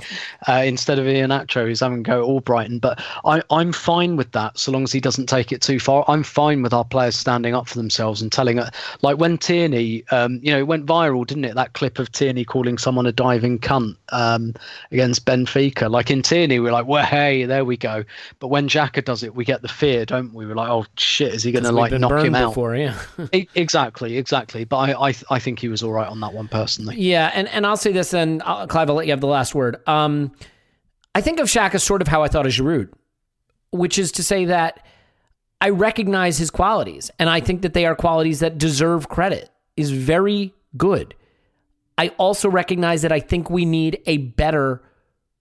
Uh, instead of Iheanacho, he's having to go at Albrighton. But I I'm fine with that, so long as he doesn't take it too far. I'm fine with our players standing up for themselves and telling it. Like when Tierney, um, you know, it went viral, didn't it? That clip of Tierney calling someone a diving cunt um, against Benfica. Like in Tierney, we're like, well, hey, there we go. But when Xhaka does it, we get the fear, don't we? We're like, oh shit, is he going to like knock him out? Before, yeah. exactly, exactly. But I, I, I think he was all right on that one personally. Yeah, and and I'll say this, and I'll, Clive, I'll let you have the last word. Um, I think of Shaq as sort of how I thought of Giroud, which is to say that I recognize his qualities, and I think that they are qualities that deserve credit. Is very good. I also recognize that I think we need a better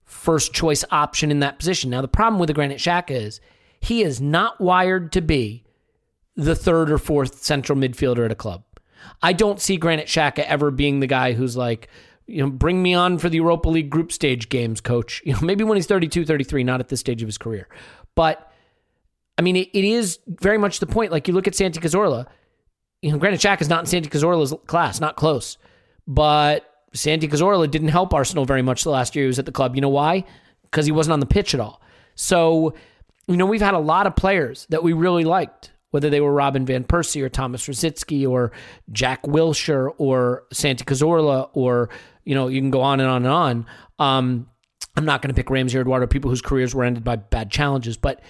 first choice option in that position. Now, the problem with the Granit Xhaka is he is not wired to be the third or fourth central midfielder at a club. I don't see Granit Xhaka ever being the guy who's like, you know, bring me on for the Europa League group stage games, coach. You know, maybe when he's 32, 33, not at this stage of his career. But I mean, it, it is very much the point. Like you look at Santi Cazorla, you know, Granit Xhaka is not in Santi Cazorla's class, not close. But Santi Cazorla didn't help Arsenal very much the last year he was at the club. You know why? Because he wasn't on the pitch at all. So, you know, we've had a lot of players that we really liked, whether they were Robin Van Persie or Thomas Rosicky or Jack Wilshere or Santi Cazorla or, you know, you can go on and on and on. Um, I'm not going to pick Ramsey or Eduardo, people whose careers were ended by bad challenges, but,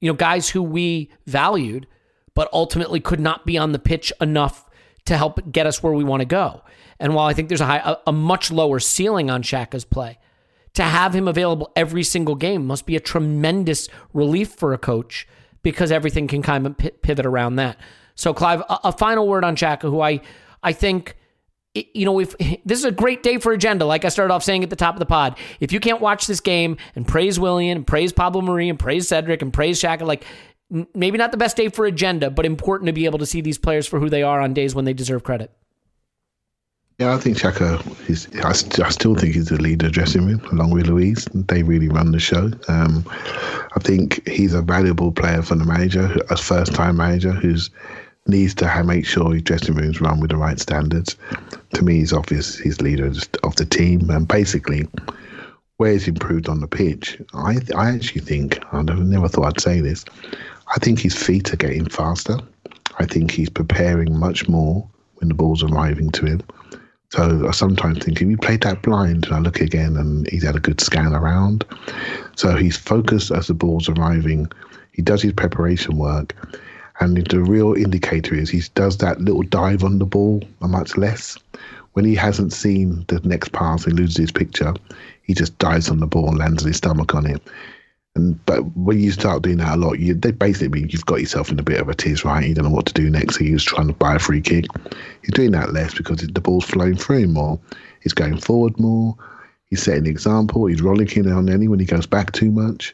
you know, guys who we valued, but ultimately could not be on the pitch enough to help get us where we want to go. And while I think there's a, high, a, a much lower ceiling on Xhaka's play, to have him available every single game must be a tremendous relief for a coach because everything can kind of pivot around that. So, Clive, a, a final word on Xhaka, who I I think you know, if this is a great day for agenda, like I started off saying at the top of the pod, if you can't watch this game and praise Willian and praise Pablo Mari and praise Cedric and praise Xhaka, like maybe not the best day for agenda, but important to be able to see these players for who they are on days when they deserve credit. Yeah, I think Xhaka is. I, I still think he's the leader dressing room, along with Luiz. They really run the show. Um, I think he's a valuable player for the manager, a first-time manager who's needs to make sure his dressing rooms run with the right standards. To me, he's obvious he's leader of the team, and basically, where he's improved on the pitch, I I actually think I never thought I'd say this. I think his feet are getting faster. I think he's preparing much more when the ball's arriving to him. So I sometimes think if he played that blind, and I look again and he's had a good scan around. So he's focused as the ball's arriving. He does his preparation work. And the real indicator is he does that little dive on the ball much less. When he hasn't seen the next pass he loses his picture, he just dives on the ball and lands his stomach on it. And but when you start doing that a lot, you they basically mean you've got yourself in a bit of a tiz, right? You don't know what to do next. So he's trying to buy a free kick. He's doing that less because the ball's flowing through him more. He's going forward more. He's setting the example. He's rollicking on any when he goes back too much.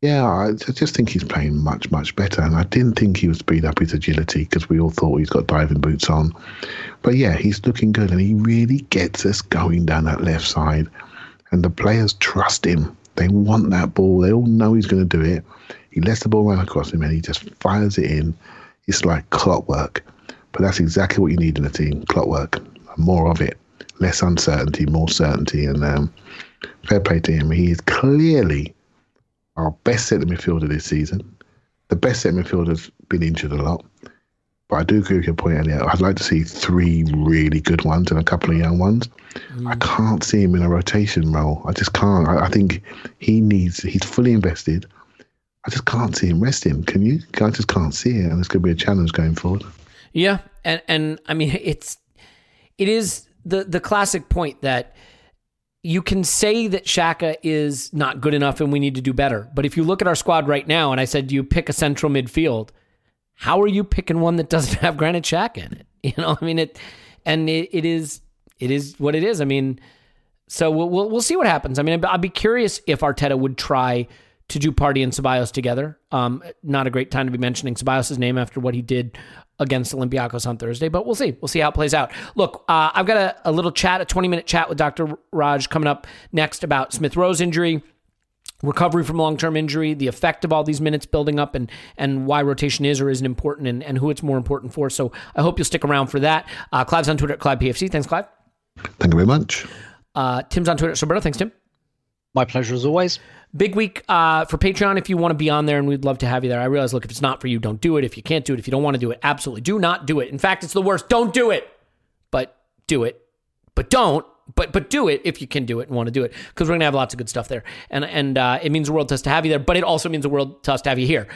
Yeah, I just think he's playing much, much better. And I didn't think he would speed up his agility because we all thought he's got diving boots on. But yeah, he's looking good and he really gets us going down that left side. And the players trust him. They want that ball. They all know he's going to do it. He lets the ball run across him and he just fires it in. It's like clockwork. But that's exactly what you need in a team clockwork. More of it. Less uncertainty, more certainty. And um, fair play to him. He is clearly our best centre midfielder this season. The best centre midfielder's been injured a lot. But I do agree with your point, Elliot. I'd like to see three really good ones and a couple of young ones. Mm. I can't see him in a rotation role. I just can't. I, I, think he needs, he's fully invested. I just can't see him resting. Can you? I just can't see it. And it's going to be a challenge going forward. Yeah. And, and I mean, it's, it is the, the classic point that you can say that Xhaka is not good enough and we need to do better. But if you look at our squad right now, and I said you pick a central midfield, how are you picking one that doesn't have Granit Xhaka in it? You know, I mean it, and it, it is it is what it is. I mean, so we'll, we'll we'll see what happens. I mean, I'd be curious if Arteta would try to do Partey and Ceballos together. Um, not a great time to be mentioning Ceballos' name after what he did against Olympiacos on Thursday, but we'll see. We'll see how it plays out. Look, uh, I've got a, a, little chat, a 20 minute chat with Dr. Raj coming up next about Smith Rowe's injury. Recovery from long term injury, the effect of all these minutes building up, and and why rotation is or isn't important, and, and who it's more important for. So I hope you'll stick around for that. Uh, Clive's on Twitter at Clive PFC. Thanks, Clive. Thank you very much. Uh, Tim's on Twitter at Roberto. Thanks, Tim. My pleasure as always. Big week uh, for Patreon if you want to be on there, and we'd love to have you there. I realize, look, if it's not for you, don't do it. If you can't do it, if you don't want to do it, absolutely do not do it. In fact, it's the worst. Don't do it, but do it. But don't. But but do it if you can do it and want to do it because we're gonna have lots of good stuff there, and and uh, it means the world to us to have you there, but it also means the world to us to have you here.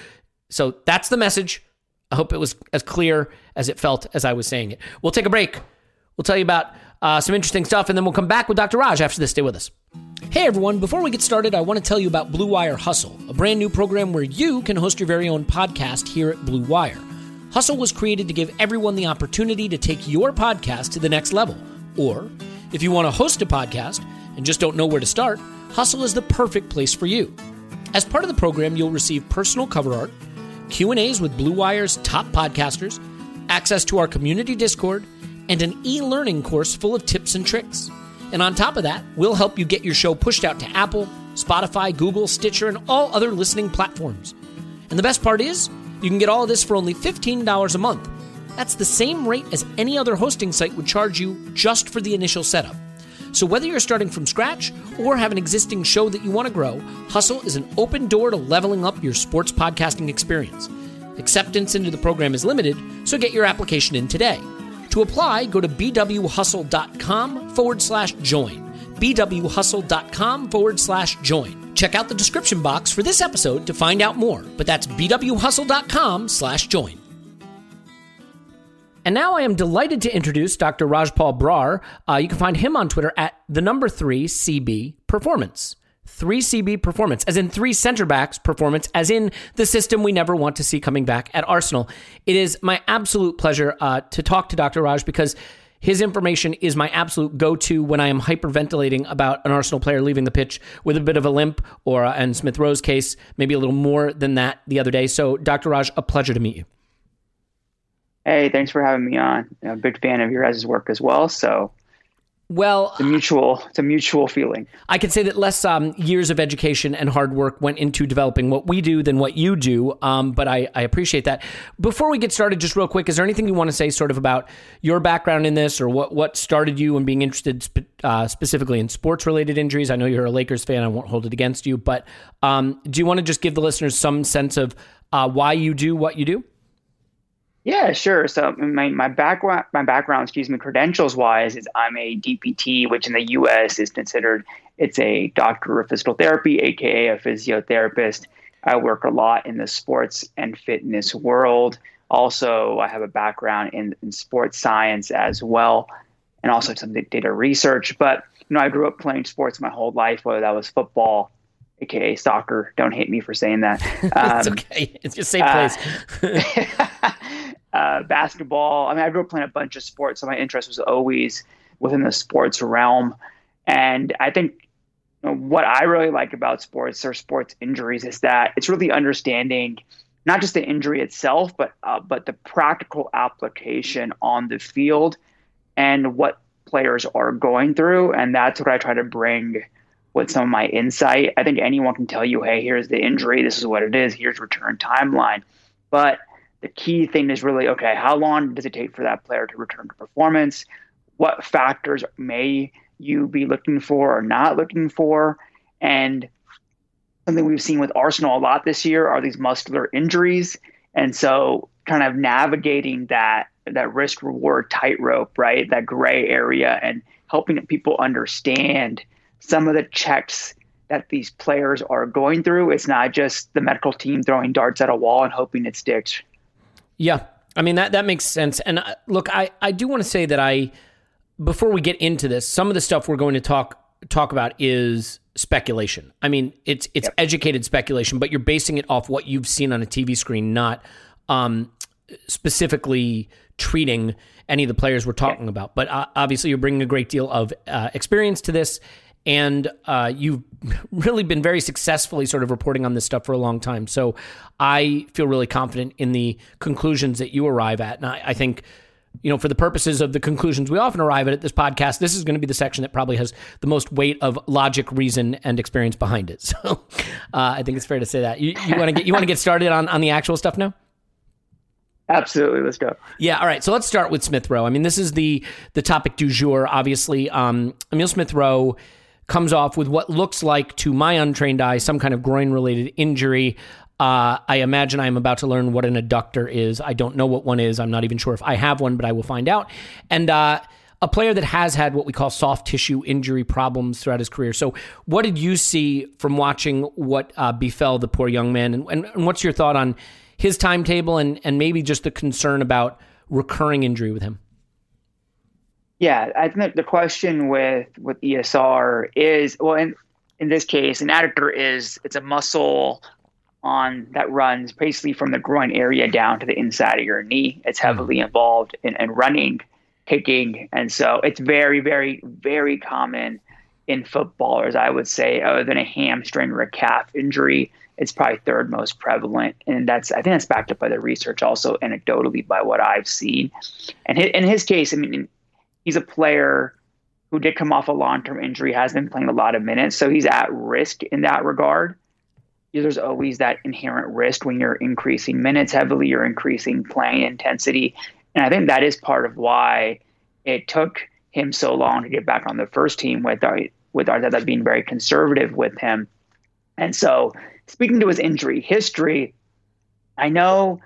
So that's the message. I hope it was as clear as it felt as I was saying it. We'll take a break. We'll tell you about uh, some interesting stuff, and then we'll come back with Dr. Raj after this. Stay with us. Hey everyone, before we get started, I want to tell you about Blue Wire Hustle, a brand new program where you can host your very own podcast here at Blue Wire. Hustle was created to give everyone the opportunity to take your podcast to the next level. Or, if you want to host a podcast and just don't know where to start, Hustle is the perfect place for you. As part of the program, you'll receive personal cover art, Q&As with Blue Wire's top podcasters, access to our community Discord, and an e-learning course full of tips and tricks. And on top of that, we'll help you get your show pushed out to Apple, Spotify, Google, Stitcher, and all other listening platforms. And the best part is, you can get all of this for only $15 a month. That's the same rate as any other hosting site would charge you just for the initial setup. So whether you're starting from scratch or have an existing show that you want to grow, Hustle is an open door to leveling up your sports podcasting experience. Acceptance into the program is limited, so get your application in today. To apply, go to bwhustle.com forward slash join. bwhustle.com forward slash join. Check out the description box for this episode to find out more, but that's bwhustle.com slash join. And now I am delighted to introduce Dr. Rajpal Brar. Uh, you can find him on Twitter at the number three CB Performance. 3CB performance, as in three center backs performance, as in the system we never want to see coming back at Arsenal. It is my absolute pleasure uh, to talk to Dr. Raj because his information is my absolute go to when I am hyperventilating about an Arsenal player leaving the pitch with a bit of a limp, or uh, in Smith Rowe's case, maybe a little more than that the other day. So, Dr. Raj, a pleasure to meet you. Hey, thanks for having me on. I'm a big fan of your guys' work as well. So well, it's a mutual, it's a mutual feeling. I could say that less um, years of education and hard work went into developing what we do than what you do. Um, but I, I, appreciate that. Before we get started, just real quick, is there anything you want to say, sort of about your background in this, or what what started you in being interested uh, specifically in sports related injuries? I know you're a Lakers fan. I won't hold it against you, but um, do you want to just give the listeners some sense of uh, why you do what you do? Yeah, sure. So my, my background, my background, excuse me, credentials wise, is I'm a DPT, which in the U.S. is considered it's a doctor of physical therapy, aka a physiotherapist. I work a lot in the sports and fitness world. Also, I have a background in, in sports science as well, and also some data research. But you know, I grew up playing sports my whole life, whether that was football, aka soccer. Don't hate me for saying that. Um, it's okay. It's safe uh, place. uh, basketball. I mean, I grew up playing a bunch of sports, so my interest was always within the sports realm. And I think what I really like about sports or sports injuries is that it's really understanding not just the injury itself, but uh, but the practical application on the field and what players are going through, and that's what I try to bring with some of my insight. I think anyone can tell you, hey, here's the injury, this is what it is, here's return timeline, but the key thing is really okay. How long does it take for that player to return to performance? What factors may you be looking for or not looking for. And something we've seen with Arsenal a lot this year are these muscular injuries. And so kind of navigating that that risk reward tightrope, right? That gray area and helping people understand some of the checks that these players are going through. It's not just the medical team throwing darts at a wall and hoping it sticks. Yeah. I mean that that makes sense. And uh, look, I I do want to say that I before we get into this, some of the stuff we're going to talk talk about is speculation. I mean, it's it's yep. educated speculation, but you're basing it off what you've seen on a TV screen, not um, specifically treating any of the players we're talking yep. about. But uh, obviously, you're bringing a great deal of uh, experience to this, and uh, you've really been very successfully sort of reporting on this stuff for a long time. So I feel really confident in the conclusions that you arrive at, and I, I think you know, for the purposes of the conclusions we often arrive at at this podcast, this is going to be the section that probably has the most weight of logic, reason, and experience behind it. So, uh, I think it's fair to say that you want to get you want to get started on on the actual stuff now. Absolutely, let's go. Yeah, all right. So let's start with Smith Rowe. I mean, this is the the topic du jour. Obviously, um, Emil Smith Rowe comes off with what looks like, to my untrained eye, some kind of groin related injury. Uh, I imagine I'm about to learn what an adductor is. I don't know what one is. I'm not even sure if I have one, but I will find out. And uh, a player that has had what we call soft tissue injury problems throughout his career. So, what did you see from watching what uh, befell the poor young man? And, and, and what's your thought on his timetable and, and maybe just the concern about recurring injury with him? Yeah, I think the question with with ESR is well, in in this case, an adductor is it's a muscle on that runs basically from the groin area down to the inside of your knee. It's hmm. heavily mm. involved in, in running, kicking, and so it's very, very, very common in footballers. I would say, other than a hamstring or a calf injury, it's probably third most prevalent, and that's I think that's backed up by the research, also anecdotally by what I've seen. And in his case, I mean, he's a player who did come off a long-term injury, has been playing a lot of minutes, so he's at risk in that regard there's always that inherent risk when you're increasing minutes heavily, you're increasing playing intensity. And I think that is part of why it took him so long to get back on the first team with our, with Arteta being very conservative with him. And so, speaking to his injury history, I know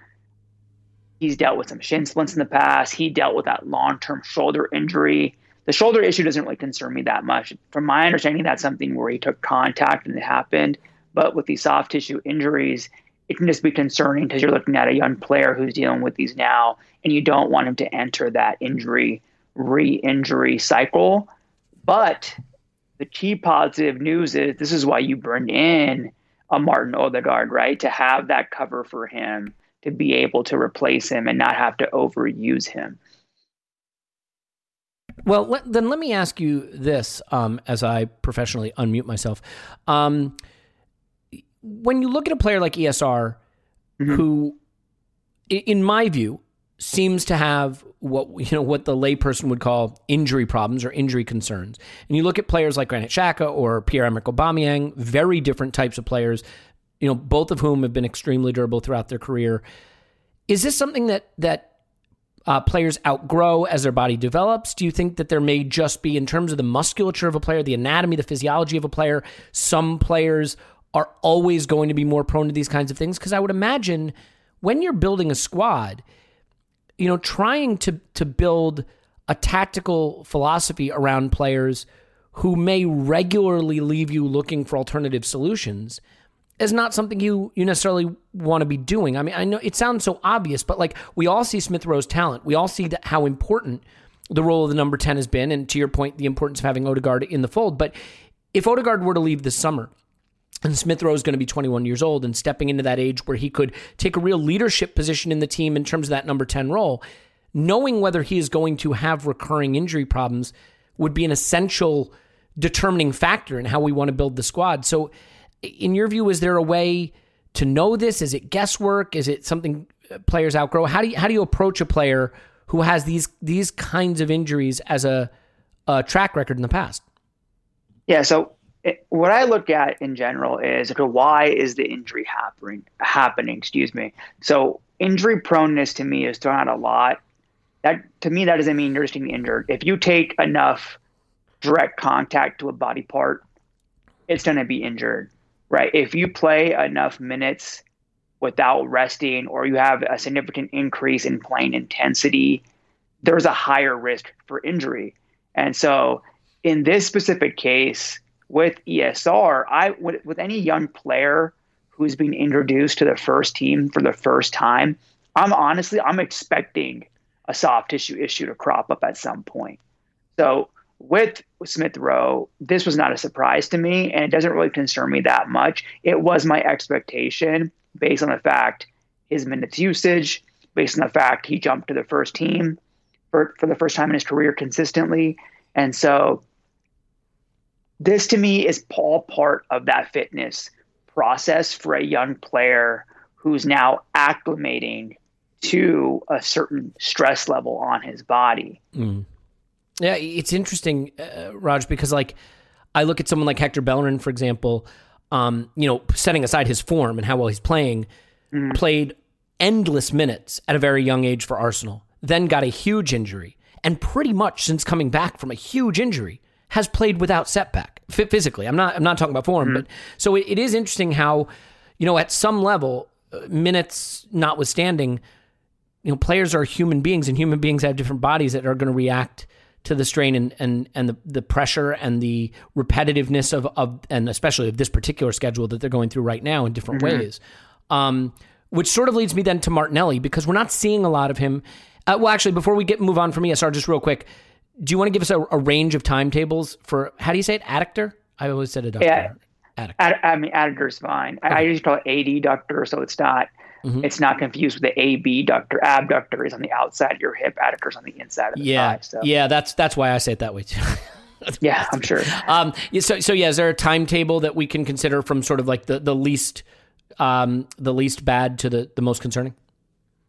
he's dealt with some shin splints in the past. He dealt with that long term shoulder injury. The shoulder issue doesn't really concern me that much. From my understanding, that's something where he took contact and it happened. But with these soft tissue injuries, it can just be concerning because you're looking at a young player who's dealing with these now, and you don't want him to enter that injury re injury cycle. But the key positive news is this is why you bring in a Martin Odegaard, right? To have that cover for him, to be able to replace him and not have to overuse him. Well, let, then let me ask you this um, as I professionally unmute myself. Um, when you look at a player like ESR, mm-hmm. who, in my view, seems to have what you know what the layperson would call injury problems or injury concerns, and you look at players like Granit Xhaka or Pierre Emerick Aubameyang, very different types of players, you know, both of whom have been extremely durable throughout their career. Is this something that that uh, players outgrow as their body develops? Do you think that there may just be, in terms of the musculature of a player, the anatomy, the physiology of a player, some players are always going to be more prone to these kinds of things because I would imagine when you're building a squad, you know, trying to to build a tactical philosophy around players who may regularly leave you looking for alternative solutions is not something you you necessarily want to be doing. I mean, I know it sounds so obvious, but like we all see Smith Rowe's talent. We all see that how important the role of the number 10 has been and to your point the importance of having Odegaard in the fold, but if Odegaard were to leave this summer, and Smith Rowe is going to be 21 years old and stepping into that age where he could take a real leadership position in the team in terms of that number 10 role. Knowing whether he is going to have recurring injury problems would be an essential determining factor in how we want to build the squad. So, in your view, is there a way to know this? Is it guesswork? Is it something uh, players outgrow? How do you how do you approach a player who has these these kinds of injuries as a, a track record in the past? Yeah. So it, what I look at in general is okay, why is the injury happening? Happening, excuse me. So injury proneness to me is thrown out a lot. That to me that doesn't mean you're just getting injured. If you take enough direct contact to a body part, it's going to be injured, right? If you play enough minutes without resting, or you have a significant increase in playing intensity, there's a higher risk for injury. And so, in this specific case, with ESR, I with, with any young player who's being introduced to the first team for the first time, I'm honestly I'm expecting a soft tissue issue to crop up at some point. So with Smith Rowe, this was not a surprise to me, and it doesn't really concern me that much. It was my expectation based on the fact his minutes usage, based on the fact he jumped to the first team for, for the first time in his career consistently. And so this to me is all part of that fitness process for a young player who's now acclimating to a certain stress level on his body. Mm. Yeah, it's interesting, uh, Raj, because like I look at someone like Hector Bellerin, for example. Um, you know, setting aside his form and how well he's playing, mm. played endless minutes at a very young age for Arsenal. Then got a huge injury, and pretty much since coming back from a huge injury, has played without setback physically. I'm not I'm not talking about form, mm-hmm. but so it, it is interesting how you know at some level, uh, minutes notwithstanding, you know players are human beings, and human beings have different bodies that are going to react to the strain and and and the, the pressure and the repetitiveness of of and especially of this particular schedule that they're going through right now in different mm-hmm. ways. Um, which sort of leads me then to Martinelli because we're not seeing a lot of him. Uh, well, actually, before we get move on from ESR, just real quick, do you want to give us a, a, range of timetables for how do you say it? Adductor? I always said adductor. Yeah, adductor. Ad, I mean, adductor's fine. Okay. I, I usually call it adductor, so it's not mm-hmm. it's not confused with the abductor. Abductor is on the outside of your hip. Adductor's on the inside of the yeah. thigh. So. Yeah, that's that's why I say it that way too. yeah, I'm sure. Um, so so yeah, is there a timetable that we can consider from sort of like the the least um the least bad to the the most concerning?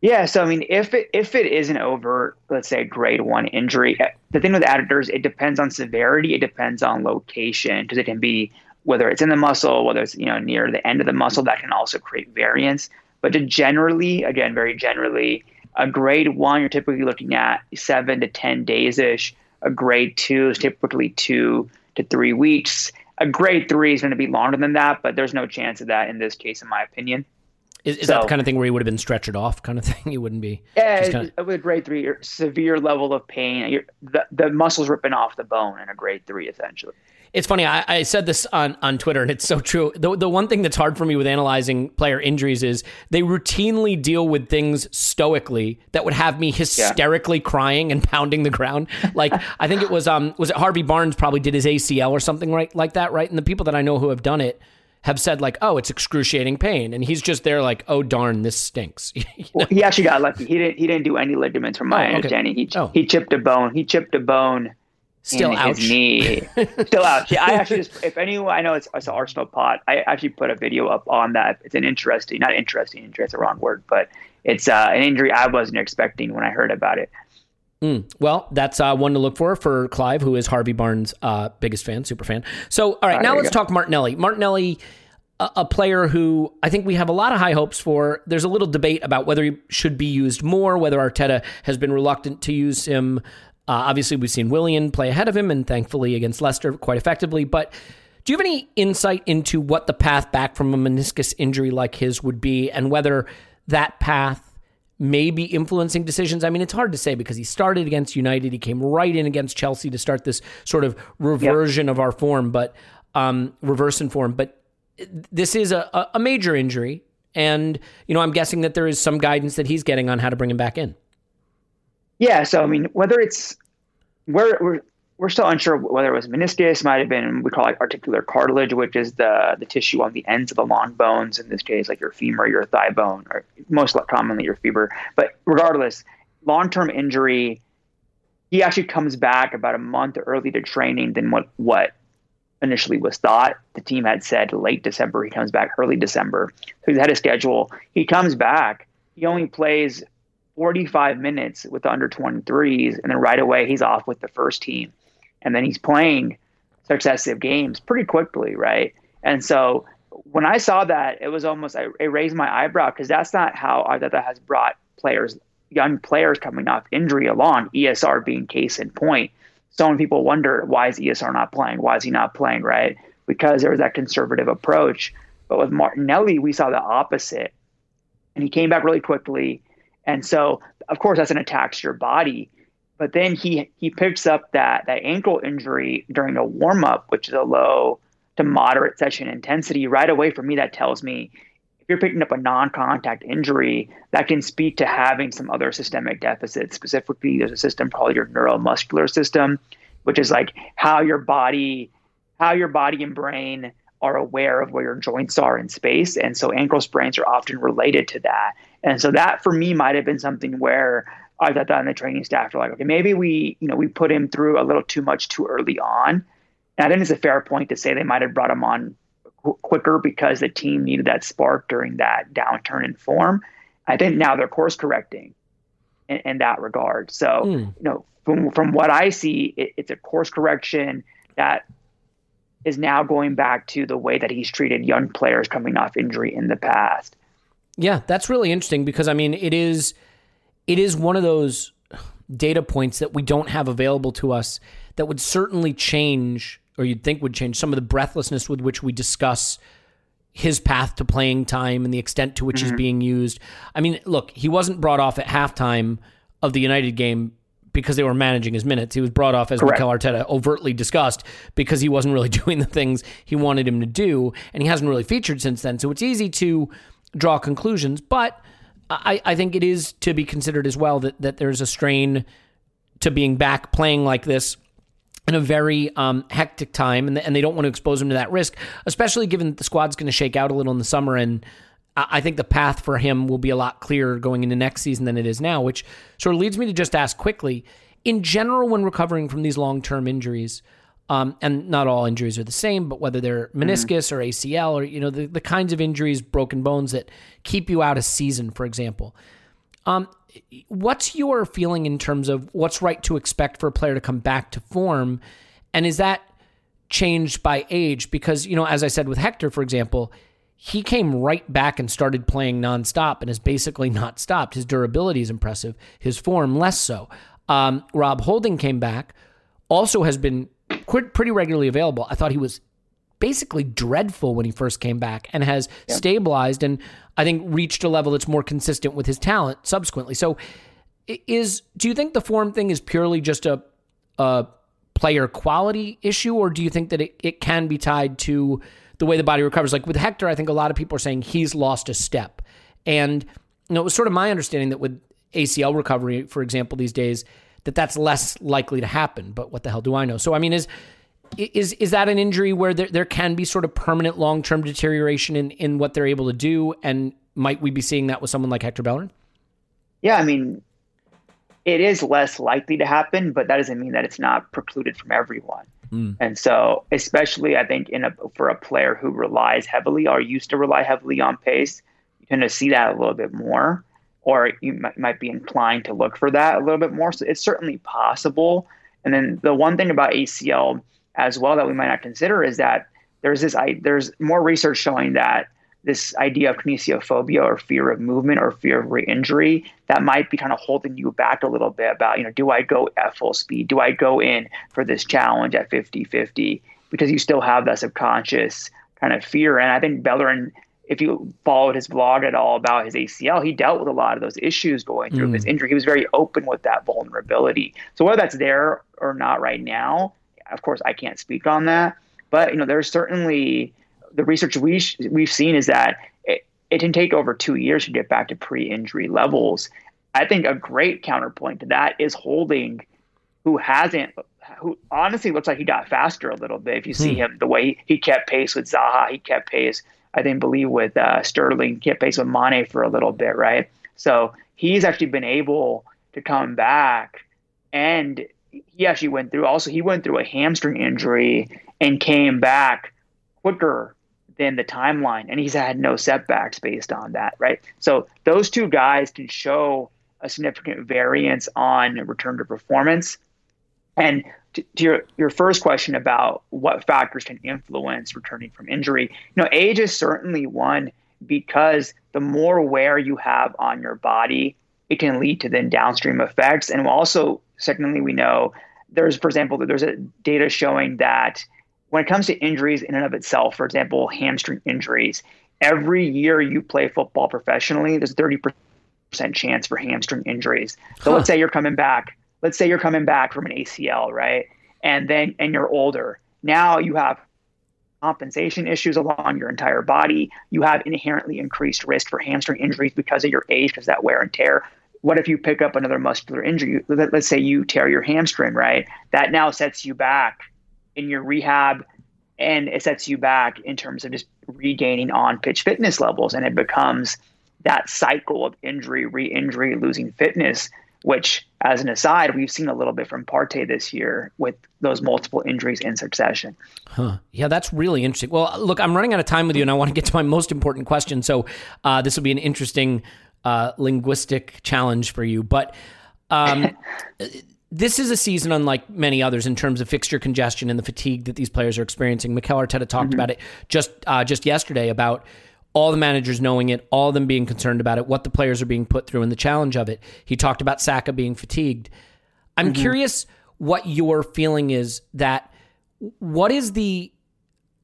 Yeah, so I mean, if it if it is an over, let's say grade one injury, eh, the thing with adductors, it depends on severity, it depends on location, because it can be whether it's in the muscle, whether it's you know near the end of the muscle, that can also create variance. But generally, again, very generally, a grade one, you're typically looking at seven to ten days ish. A grade two is typically two to three weeks. A grade three is going to be longer than that, but there's no chance of that in this case, in my opinion. Is, is so, that the kind of thing where you would have been stretchered off, kind of thing? You wouldn't be. Yeah, kind of... with grade three, severe level of pain. You're, the the muscles ripping off the bone in a grade three, essentially. It's funny. I, I, said this on, on Twitter, and it's so true. The, the one thing that's hard for me with analyzing player injuries is they routinely deal with things stoically that would have me hysterically yeah. crying and pounding the ground. Like I think it was um was it Harvey Barnes probably did his ACL or something right like that, right? And the people that I know who have done it have said like, "Oh, it's excruciating pain," and he's just there like, "Oh darn, this stinks." you know? well, he actually got lucky. He didn't. He didn't do any ligaments, from my oh, okay. understanding. He oh. he chipped a bone. He chipped a bone. Still in ouch. His knee. Still ouch. Yeah, I actually just, if anyone, I know it's, it's an Arsenal pot. I actually put a video up on that. It's an interesting, not interesting injury. It's a wrong word, but it's uh, an injury I wasn't expecting when I heard about it. Mm. Well, that's uh, one to look for for Clive, who is Harvey Barnes' uh, biggest fan, super fan. So, all right, now let's go. talk Martinelli. Martinelli, a, a, player who I think we have a lot of high hopes for. There's a little debate about whether he should be used more, whether Arteta has been reluctant to use him. Uh, obviously, we've seen Willian play ahead of him, and thankfully against Leicester quite effectively. But do you have any insight into what the path back from a meniscus injury like his would be, and whether that path may be influencing decisions. I mean, it's hard to say because he started against United, he came right in against Chelsea to start this sort of reversion yep. of our form, but um, reverse in form. But this is a, a major injury, and you know, I'm guessing that there is some guidance that he's getting on how to bring him back in. Yeah, so I mean, whether it's we're we're we're still unsure whether it was meniscus, might have been we call it articular cartilage, which is the the tissue on the ends of the long bones. In this case, like your femur, your thigh bone, or most commonly your femur. But regardless, long term injury, he actually comes back about a month early to training than what what initially was thought. The team had said late December. He comes back early December. So he's had a schedule. He comes back. He only plays 45 minutes with the under 23s, and then right away he's off with the first team. And then he's playing successive games pretty quickly, right? And so when I saw that, it was almost, I, it raised my eyebrow because that's not how Arteta has brought players, young players coming off injury along, ESR being case in point. So many people wonder why is ESR not playing? Why is he not playing, right? Because there was that conservative approach. But with Martinelli, we saw the opposite. And he came back really quickly. And so, of course, that's an attack to your body. But then he he picks up that that ankle injury during a warm up, which is a low to moderate session intensity. Right away, for me, that tells me if you're picking up a non-contact injury, that can speak to having some other systemic deficits. Specifically, there's a system called your neuromuscular system, which is like how your body, how your body and brain are aware of where your joints are in space. And so ankle sprains are often related to that. And so that for me might have been something where I thought that on the training staff were like, okay, maybe we, you know, we put him through a little too much too early on. And I think it's a fair point to say they might have brought him on qu- quicker because the team needed that spark during that downturn in form. I think now they're course correcting in, in, that regard. So, mm. you know, from, from what I see, it, it's a course correction that is now going back to the way that he's treated young players coming off injury in the past. Yeah, that's really interesting because I mean, it is it is one of those data points that we don't have available to us that would certainly change or you'd think would change some of the breathlessness with which we discuss his path to playing time and the extent to which mm-hmm. he's being used. I mean, look, he wasn't brought off at halftime of the United game because they were managing his minutes. He was brought off, as Correct. Mikel Arteta overtly discussed, because he wasn't really doing the things he wanted him to do, and he hasn't really featured since then. So it's easy to draw conclusions, but I, I think it is to be considered as well that, that there's a strain to being back playing like this in a very um, hectic time, and, and they don't want to expose him to that risk, especially given that the squad's going to shake out a little in the summer. And I think the path for him will be a lot clearer going into next season than it is now, which sort of leads me to just ask quickly in general, when recovering from these long term injuries, um, and not all injuries are the same, but whether they're mm-hmm. meniscus mm-hmm. or ACL or you know the, the kinds of injuries, broken bones that keep you out a season, for example. Um, what's your feeling in terms of what's right to expect for a player to come back to form, and is that changed by age? Because you know, as I said with Hector, for example, he came right back and started playing nonstop and has basically not stopped. His durability is impressive, his form less so. Um, Rob Holding came back, also has been pretty regularly available. I thought he was basically dreadful when he first came back and has yep. stabilized and I think reached a level that's more consistent with his talent subsequently. So is do you think the form thing is purely just a a player quality issue or do you think that it, it can be tied to the way the body recovers? Like with Hector, I think a lot of people are saying he's lost a step. And you know, it was sort of my understanding that with ACL recovery, for example, these days, that that's less likely to happen. But what the hell do I know? So I mean, is is is that an injury where there, there can be sort of permanent long term deterioration in, in what they're able to do? And might we be seeing that with someone like Hector Bellerin? Yeah, I mean, it is less likely to happen, but that doesn't mean that it's not precluded from everyone. Mm. And so, especially I think in a for a player who relies heavily or used to rely heavily on pace, you tend to see that a little bit more, or you might, might be inclined to look for that a little bit more. So it's certainly possible. And then the one thing about ACL as well that we might not consider is that there's this I, there's more research showing that this idea of kinesiophobia or fear of movement or fear of re-injury that might be kind of holding you back a little bit about you know do i go at full speed? Do i go in for this challenge at 50-50 because you still have that subconscious kind of fear. And i think bellerin if you followed his blog at all about his acl he dealt with a lot of those issues going through mm. his injury. He was very open with that vulnerability. So whether that's there or not right now of course, I can't speak on that, but you know, there's certainly the research we we've seen is that it, it can take over two years to get back to pre-injury levels. I think a great counterpoint to that is Holding, who hasn't, who honestly looks like he got faster a little bit. If you see hmm. him, the way he kept pace with Zaha, he kept pace, I think, believe with uh, Sterling, kept pace with Mane for a little bit, right? So he's actually been able to come back and he actually went through also he went through a hamstring injury and came back quicker than the timeline, and he's had no setbacks based on that, right? So those two guys can show a significant variance on return to performance. And to, to, your your first question about what factors can influence returning from injury, you know, age is certainly one because the more wear you have on your body, it can lead to then downstream effects. And also, secondly, we know there's, for example, there's a data showing that when it comes to injuries in and of itself, for example, hamstring injuries, every year you play football professionally, there's 30% chance for hamstring injuries. So huh. let's say you're coming back. Let's say you're coming back from an ACL, right? And then and you're older. Now you have compensation issues along your entire body. You have inherently increased risk for hamstring injuries because of your age, because that wear and tear. What if you pick up another muscular injury? Let's say you tear your hamstring, right? That now sets you back in your rehab and it sets you back in terms of just regaining on pitch fitness levels. And it becomes that cycle of injury, re injury, losing fitness which, as an aside, we've seen a little bit from Partey this year with those multiple injuries in succession. Huh. Yeah, that's really interesting. Well, look, I'm running out of time with you, and I want to get to my most important question. So uh, this will be an interesting uh, linguistic challenge for you. But um, this is a season unlike many others in terms of fixture congestion and the fatigue that these players are experiencing. Mikel Arteta talked mm-hmm. about it just uh, just yesterday about all the managers knowing it, all of them being concerned about it, what the players are being put through, and the challenge of it. He talked about Saka being fatigued. I'm mm-hmm. curious what your feeling is that what is the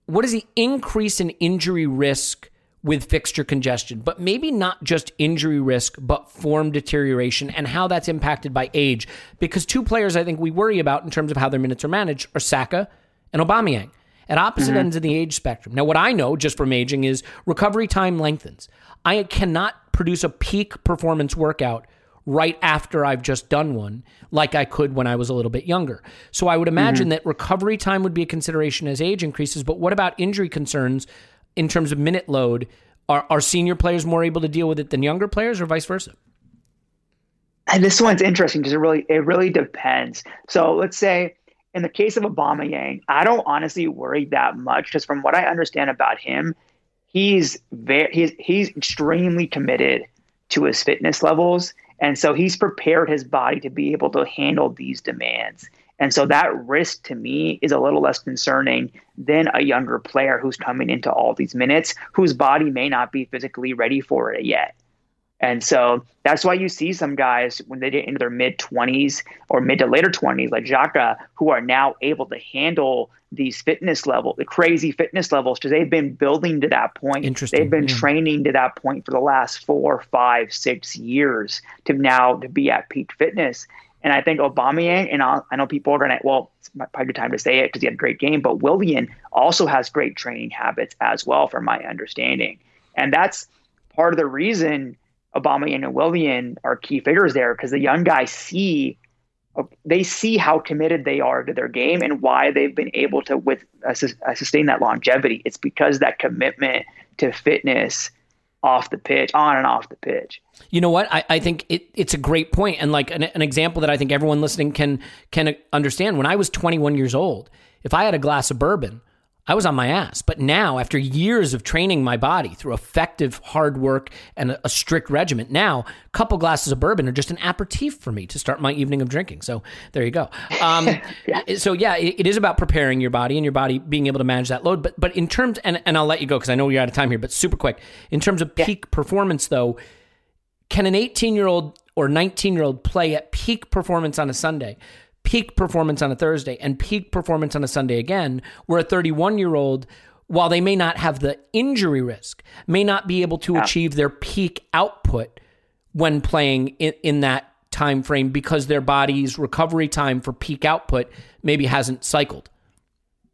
what is the increase in injury risk with fixture congestion, but maybe not just injury risk, but form deterioration and how that's impacted by age. Because two players I think we worry about in terms of how their minutes are managed are Saka and Aubameyang at opposite mm-hmm. ends of the age spectrum. Now, what I know just from aging is recovery time lengthens. I cannot produce a peak performance workout right after I've just done one like I could when I was a little bit younger. So I would imagine mm-hmm. that recovery time would be a consideration as age increases. But what about injury concerns in terms of minute load? Are, are senior players more able to deal with it than younger players or vice versa? And this one's interesting because it really it really depends. So let's say in the case of Aubameyang, I don't honestly worry that much because from what I understand about him, he's very he's he's extremely committed to his fitness levels, and so he's prepared his body to be able to handle these demands. And so that risk to me is a little less concerning than a younger player who's coming into all these minutes, whose body may not be physically ready for it yet. And so that's why you see some guys when they get into their mid 20s or mid to later 20s, like Xhaka, who are now able to handle these fitness level, the crazy fitness levels, because they've been building to that point. Interesting. They've been yeah. training to that point for the last four, five, six years to now to be at peak fitness. And I think Aubameyang, and i i know people are going to, well, it's probably good time to say it because he had a great game, but Willian also has great training habits as well, from my understanding. And that's part of the reason Aubameyang and Willian are key figures there because the young guys see they see how committed they are to their game and why they've been able to with uh, uh, sustain that longevity. It's because that commitment to fitness off the pitch, on and off the pitch. You know what? I, I think it, it's a great point and like an, an example that I think everyone listening can can understand. When I was 21 years old, if I had a glass of bourbon, I was on my ass. But now, after years of training my body through effective hard work and a, strict regimen, now a couple glasses of bourbon are just an aperitif for me to start my evening of drinking. So there you go. Um, yeah. So yeah, it, it is about preparing your body and your body being able to manage that load. But but in terms, and, and I'll let you go because I know you're out of time here, but super quick. In terms of peak yeah. performance, though, can an 18 year old or 19 year old play at peak performance on a Sunday? Peak performance on a Thursday and peak performance on a Sunday again, where a 31 year old, while they may not have the injury risk, may not be able to achieve their peak output when playing in, in that time frame because their body's recovery time for peak output maybe hasn't cycled.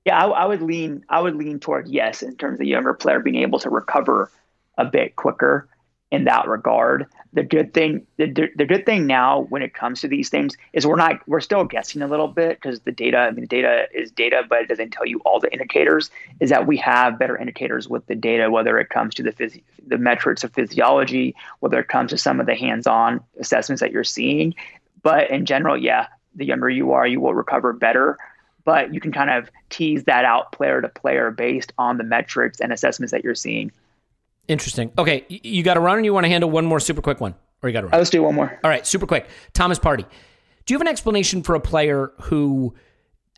Yeah, I, I would lean. I would lean toward yes in terms of the younger player being able to recover a bit quicker in that regard. The good thing, the, the good thing now when it comes to these things is we're not, we're still guessing a little bit because the data, I mean, the data is data, but it doesn't tell you all the indicators. Is that we have better indicators with the data, whether it comes to the phys- the metrics of physiology, whether it comes to some of the hands-on assessments that you're seeing. But in general, yeah, the younger you are, you will recover better. but you can kind of tease that out player to player based on the metrics and assessments that you're seeing. Interesting. Okay, you got to run, and you want to handle one more super quick one, or you got to run? Let's do one more. All right, super quick. Thomas Partey. Do you have an explanation for a player who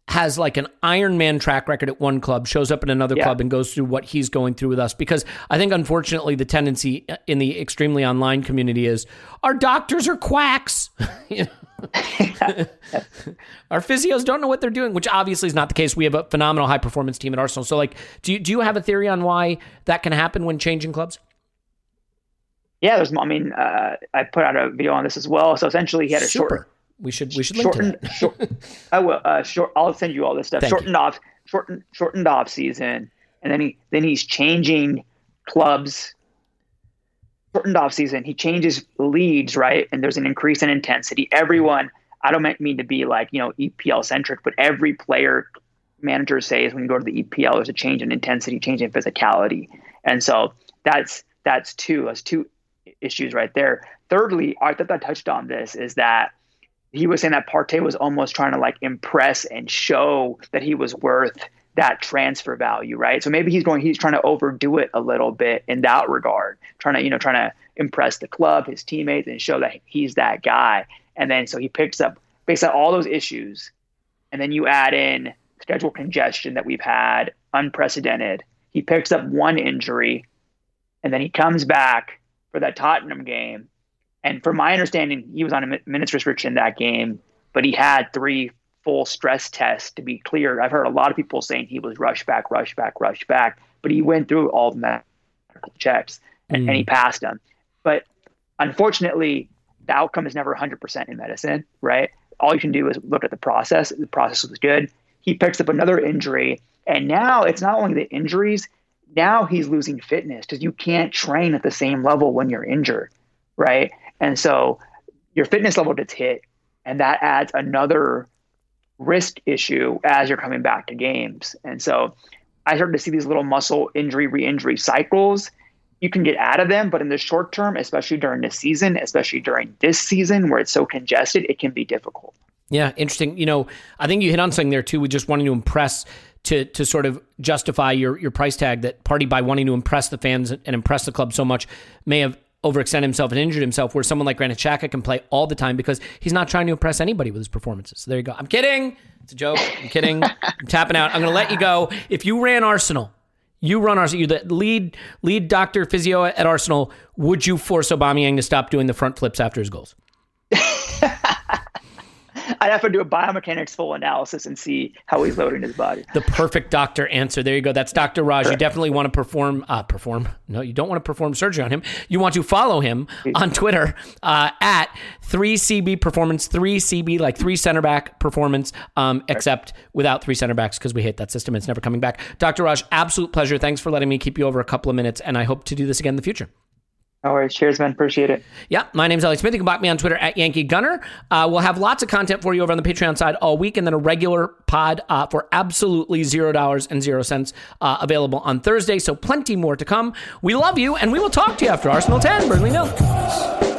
has like an Iron Man track record at one club, shows up in another Yeah. club, and goes through what he's going through with us? Because I think, unfortunately, the tendency in the extremely online community is our doctors are quacks. You know? our physios don't know what they're doing, which obviously is not the case. We have a phenomenal high performance team at Arsenal. So, like, do you, do you have a theory on why that can happen when changing clubs? Yeah, there's. I mean, uh, I put out a video on this as well. So essentially, he had a Super. short, We should we should shortened. that. short, I will. Uh, short. I'll send you all this stuff. Thank you. shortened off. Shortened. Shortened off season, and then he then he's changing clubs. Shortened off season. He changes leads, right? And there's an increase in intensity. Everyone. I don't mean to be like you know EPL centric, but every player manager says when you go to the EPL, there's a change in intensity, change in physicality, and so that's that's two. That's two issues right there. Thirdly, I thought I touched on this is that he was saying that Partey was almost trying to like impress and show that he was worth that transfer value, right? So maybe he's going, he's trying to overdo it a little bit in that regard, trying to, you know, trying to impress the club, his teammates, and show that he's that guy. And then so he picks up based on all those issues, and then you add in schedule congestion that we've had, unprecedented. He picks up one injury, and then he comes back for that Tottenham game. And from my understanding, he was on a minutes restriction that game, but he had three full stress test to be cleared. I've heard a lot of people saying he was rush back, rush back, rush back, but he went through all the medical checks and, and he mm. passed them. But unfortunately, the outcome is never 100% in medicine, right? All you can do is look at the process. The process was good. He picks up another injury, and now it's not only the injuries, now he's losing fitness because you can't train at the same level when you're injured, right? And so your fitness level gets hit, and that adds another risk issue as you're coming back to games. And so I started to see these little muscle injury, re injury cycles. You can get out of them, but in the short term, especially during the season, especially during this season where it's so congested, it can be difficult. Yeah, interesting. You know, I think you hit on something there too. We just wanting to impress to to sort of justify your your price tag. That Partey by wanting to impress the fans and impress the club so much may have overextended himself and injured himself. Where someone like Granit Xhaka can play all the time because he's not trying to impress anybody with his performances. So there you go. I'm kidding. It's a joke. I'm kidding. I'm tapping out. I'm going to let you go. If you ran Arsenal, you run Arsenal. You're the lead lead doctor physio at Arsenal. Would you force Aubameyang to stop doing the front flips after his goals? I'd have to do a biomechanics full analysis and see how he's loading his body. the perfect doctor answer. There you go. That's Dr. Raj. You definitely want to perform, uh, perform. No, you don't want to perform surgery on him. You want to follow him on Twitter uh, at 3CB Performance, 3CB, like three center back performance, um, except without three center backs because we hate that system. It's never coming back. Dr. Raj, absolute pleasure. Thanks for letting me keep you over a couple of minutes, and I hope to do this again in the future. No worries. Cheers, man. Appreciate it. Yeah, my name's Ellie Smith. You can block me on Twitter at Yankee Gunner. Uh, we'll have lots of content for you over on the Patreon side all week, and then a regular pod uh, for absolutely zero dollars and zero cents uh, available on Thursday. So plenty more to come. We love you, and we will talk to you after Arsenal ten, Burnley nil.